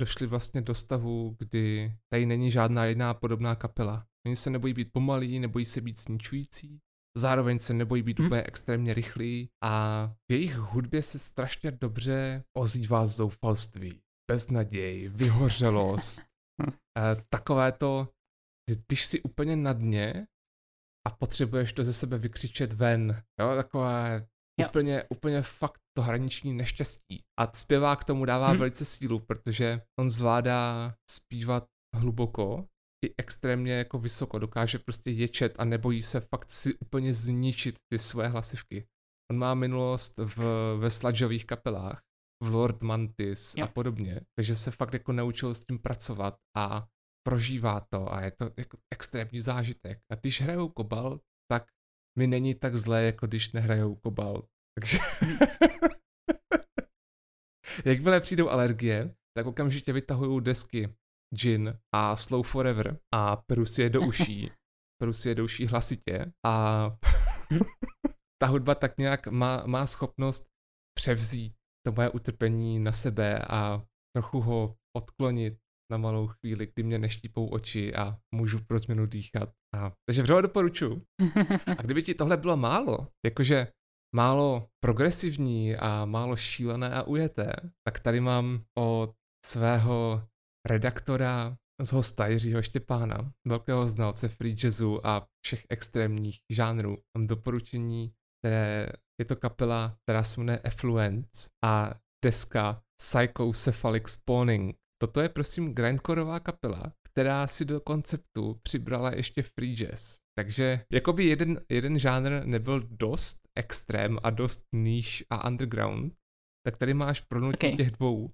došli vlastně do stavu, kdy tady není žádná jiná podobná kapela. Oni se nebojí být pomalí, nebojí se být zničující, zároveň se nebojí být Hm. úplně extrémně rychlí a v jejich hudbě se strašně dobře ozývá zoufalství, beznaděj, vyhořelost, eh, takové to, když jsi úplně na dně a potřebuješ to ze sebe vykřičet ven, jo, takové Jo. úplně, úplně fakt to hraniční neštěstí. A zpěvák tomu dává Hm. velice sílu, protože on zvládá zpívat hluboko i extrémně jako vysoko, dokáže prostě ječet a nebojí se fakt si úplně zničit ty své hlasivky. On má minulost v, ve sludgeových kapelách, v Lord Mantis a podobně, takže se fakt jako naučil s tím pracovat a prožívá to a je to jako extrémní zážitek. A když hrajou kobalt, tak mi není tak zlé, jako když nehrajou kobalt. Takže jakmile přijdou alergie, tak okamžitě vytahují desky Gin a Slow Forever a peru si je do uší. Peru si je do uší hlasitě a ta hudba tak nějak má, má schopnost převzít to moje utrpení na sebe a trochu ho odklonit na malou chvíli, kdy mě neštípou oči a můžu pro změnu dýchat. A, takže vřele doporučuji. A kdyby ti tohle bylo málo, jakože málo progresivní a málo šílené a ujeté, tak tady mám od svého redaktora z hosta Jiřího Štěpána, velkého znalce free jazzu a všech extrémních žánrů. Mám doporučení, které je to kapela, která se jmenuje Effluence a deska Psychocephalic Spawning. Toto je prosím grindcoreová kapela, která si do konceptu přibrala ještě free jazz. Takže jakoby jeden, jeden žánr nebyl dost extrém a dost niche a underground, tak tady máš prolnutí Okay. těch dvou.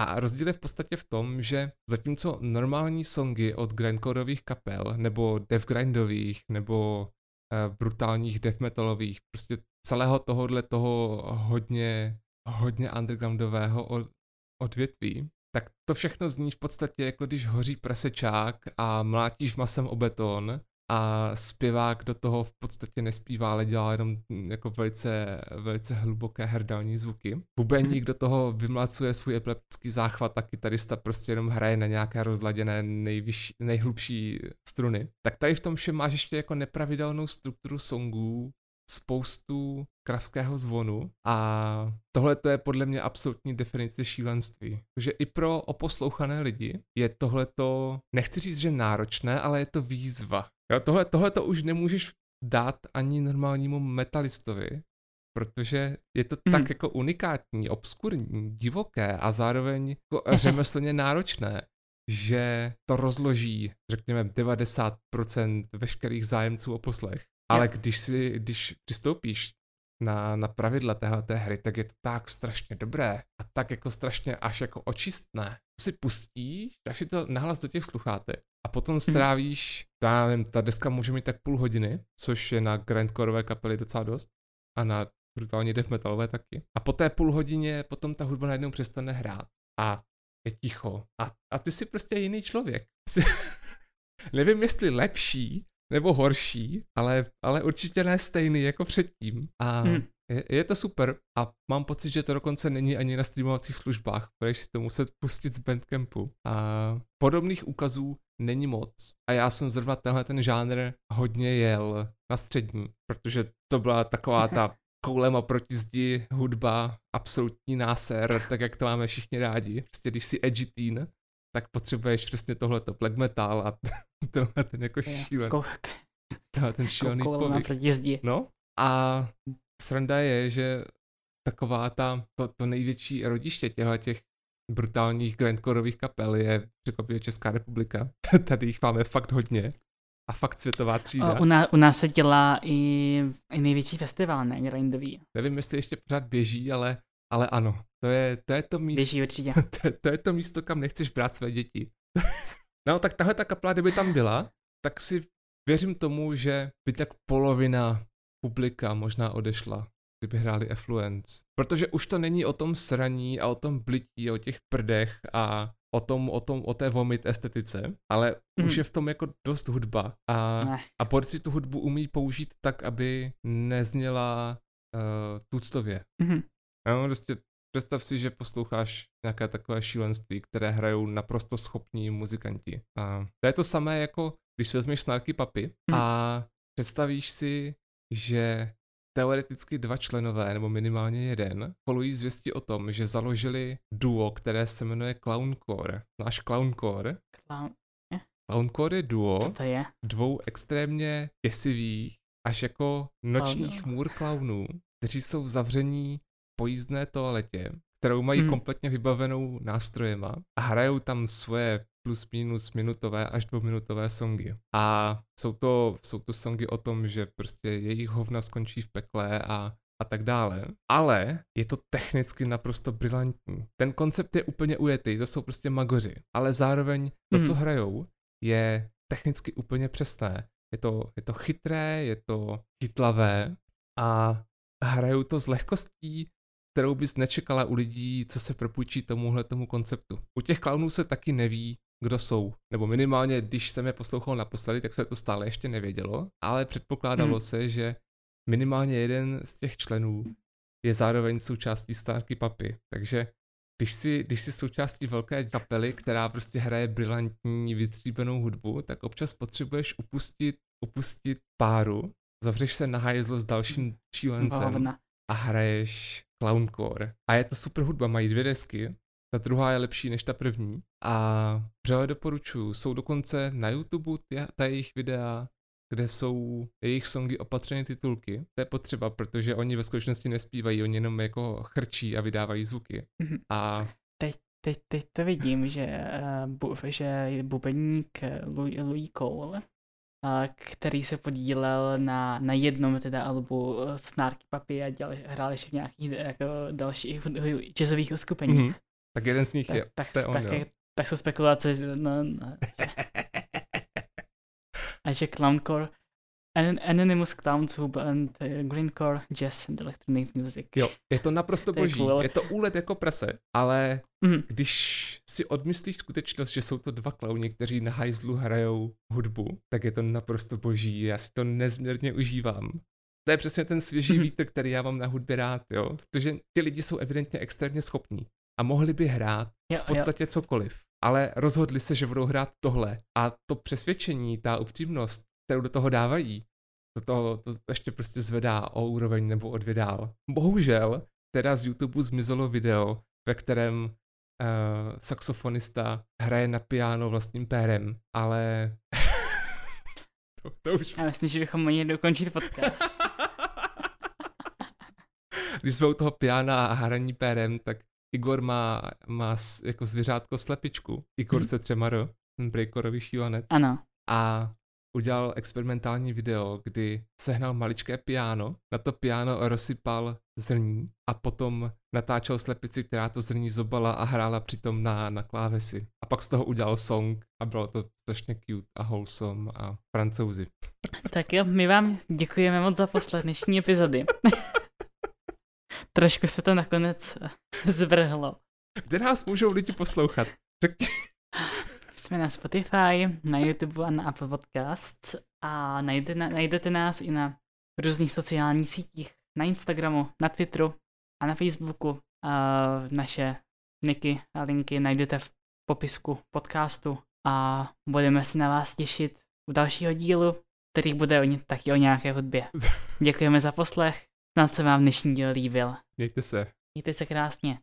A rozdíl je v podstatě v tom, že zatímco normální songy od grindcoreových kapel, nebo devgrindových, nebo uh, brutálních death metalových, prostě celého tohohle toho hodně, hodně undergroundového od, odvětví, tak to všechno zní v podstatě jako když hoří prasečák a mlátíš masem o beton a zpěvák do toho v podstatě nespívá, ale dělá jenom mm, jako velice, velice hluboké hrdální zvuky. Bubeník do toho vymlacuje svůj epileptický záchvat a kytarista prostě jenom hraje na nějaké rozladěné nejvyšší, nejhlubší struny. Tak tady v tom všem máš ještě jako nepravidelnou strukturu songů, spoustu kravského zvonu a tohle to je podle mě absolutní definice šílenství. Takže i pro oposlouchané lidi je tohle to, nechci říct, že náročné, ale je to výzva. Jo, tohle, tohle to už nemůžeš dát ani normálnímu metalistovi, protože je to Mhm. tak jako unikátní, obskurní, divoké a zároveň jako řemeslně náročné, že to rozloží, řekněme, 90% veškerých zájemců o poslech. Ale když si, když přistoupíš na, na pravidla téhle té hry, tak je to tak strašně dobré a tak jako strašně až jako očistné. Si pustíš, dáš si to nahlas do těch sluchátek a potom strávíš, to já nevím, ta deska může mít tak půl hodiny, což je na grindcoreové kapely docela dost a na brutálně death metalové taky. A po té půl hodině potom ta hudba najednou přestane hrát a je ticho. A, a ty jsi prostě jiný člověk. Jsi, nevím, jestli lepší nebo horší, ale, ale určitě ne stejný jako předtím. A Hmm. je, je to super a mám pocit, že to dokonce není ani na streamovacích službách, budeš si to muset pustit z Bandcampu. A podobných ukazů není moc. A já jsem zrovna tenhle ten žánr hodně jel na střední, protože to byla taková ta koulem a proti zdi hudba, absolutní náser, tak jak to máme všichni rádi. Prostě když si edgy teen, tak potřebuješ přesně tohleto black metal a tenhle ten jako šílený, tenhle ten šílený Koulem proti zdi. No a sranda je, že taková ta, to, to největší rodiště těchto těch brutálních grindcoreových kapel je překvapivě Česká republika. Tady jich máme fakt hodně. A fakt světová třída. U, nás, u nás se dělá i, i největší festival, ne, grindový. Nevím, jestli ještě pořád běží, ale, ale ano. To je, to je to místo, Běží určitě. to, to je to místo, kam nechceš brát své děti. no tak tahle ta kapela, kdyby tam byla, tak si věřím tomu, že by tak polovina publika možná odešla, kdyby hráli Effluence. Protože už to není o tom sraní a o tom blití, o těch prdech a o tom, o tom, o té vomit estetice, ale Mhm. už je v tom jako dost hudba a, Ne. a porci tu hudbu umí použít tak, aby nezněla uh, tuctově. Mhm. No, prostě představ si, že posloucháš nějaké takové šílenství, které hrajou naprosto schopní muzikanti. A to je to samé, jako když si vezmeš Snarky Papy Mhm. a představíš si, že teoreticky dva členové, nebo minimálně jeden, kolují zvěsti o tom, že založili duo, které se jmenuje Clowncore. Náš Clowncore. Clown, Clowncore je co duo to je? dvou extrémně děsivých, až jako nočních můr klaunů, kteří jsou zavření v pojízdné toaletě, kterou mají Hmm. kompletně vybavenou nástrojema a hrajou tam svoje plus minus minutové až dvouminutové songy. A jsou to, jsou to songy o tom, že prostě jejich hovna skončí v pekle a a tak dále. Ale je to technicky naprosto brilantní. Ten koncept je úplně ujetý, to jsou prostě magoři. Ale zároveň to, Hmm. co hrajou, je technicky úplně přesné. Je to, je to chytré, je to chytlavé a hrajou to s lehkostí, kterou bys nečekala u lidí, co se propůjčí tomuhle tomu konceptu. U těch klaunů se taky neví, kdo jsou. Nebo minimálně, když jsem je poslouchal naposledy, tak se to stále ještě nevědělo, ale předpokládalo Hmm. se, že minimálně jeden z těch členů je zároveň součástí Starky Papy. Takže když jsi, když jsi součástí velké kapely, která prostě hraje brilantní, vytříbenou hudbu, tak občas potřebuješ upustit, upustit páru, zavřeš se na hajzlo s dalším šílencem Hovna. a hraješ clowncore. A je to super hudba, mají dvě desky, ta druhá je lepší než ta první a vřele doporučuju. Jsou dokonce na YouTube ta jejich videa, kde jsou jejich songy opatřeny titulky. To je potřeba, protože oni ve skutečnosti nespívají, oni jenom jako chrčí a vydávají zvuky. Mhm. A Teď, teď, teď to vidím, že, eh, bu, že je bubeník eh, Louis, Louis Cole, který se podílel na, na jednom teda albu eh, Snarky Papy a dělal, hrál ještě v nějakých jako dalších jazzových uskupeních. Mhm. Tak jeden z nich Tak, je. tak, to je on, tak, jo. tak jsou spekulace, že, no, no, a že Clowncore An- Anonymous Clowns who blend eh, greencore, jazz and electronic music. Jo, je to naprosto To je boží. cool. Je to úlet jako prase, ale Mhm. když si odmyslíš skutečnost, že jsou to dva klauni, kteří na hajzlu hrajou hudbu, tak je to naprosto boží. Já si to nezměrně užívám. To je přesně ten svěží Mhm. vítr, který já mám na hudbě rád, jo. Protože ty lidi jsou evidentně extrémně schopní a mohli by hrát v podstatě cokoliv. Ale rozhodli se, že budou hrát tohle. A to přesvědčení, ta upřímnost, kterou do toho dávají, to, toho, to ještě prostě zvedá o úroveň nebo o dvě dál. Bohužel, teda z YouTube zmizelo video, ve kterém uh, saxofonista hraje na piano vlastním pérem, ale to, to už Já myslím, že bychom měli dokončit podcast. když jsme u toho piana a hraní pérem, tak Igor má, má jako zvěřátko slepičku. Igor Hm. se třema ro, ten breakorový šílenec. Ano. A udělal experimentální video, kdy sehnal maličké piano, na to piano rozsypal zrní a potom natáčel slepici, která to zrní zobala a hrála přitom na, na klávesi. A pak z toho udělal song a bylo to strašně cute a wholesome a francouzi. Tak jo, my vám děkujeme moc za poslech dnešní epizody. Trošku se to nakonec zvrhlo. Kde nás můžou lidi poslouchat? Řekni. Jsme na Spotify, na YouTube a na Apple Podcasts a najde, najdete nás i na různých sociálních sítích, na Instagramu, na Twitteru a na Facebooku. A naše niky a linky najdete v popisku podcastu a budeme se na vás těšit u dalšího dílu, který bude o, ně- taky o nějaké hudbě. Děkujeme za poslech, snad se vám dnešní díl líbil. Mějte se. Mějte se krásně.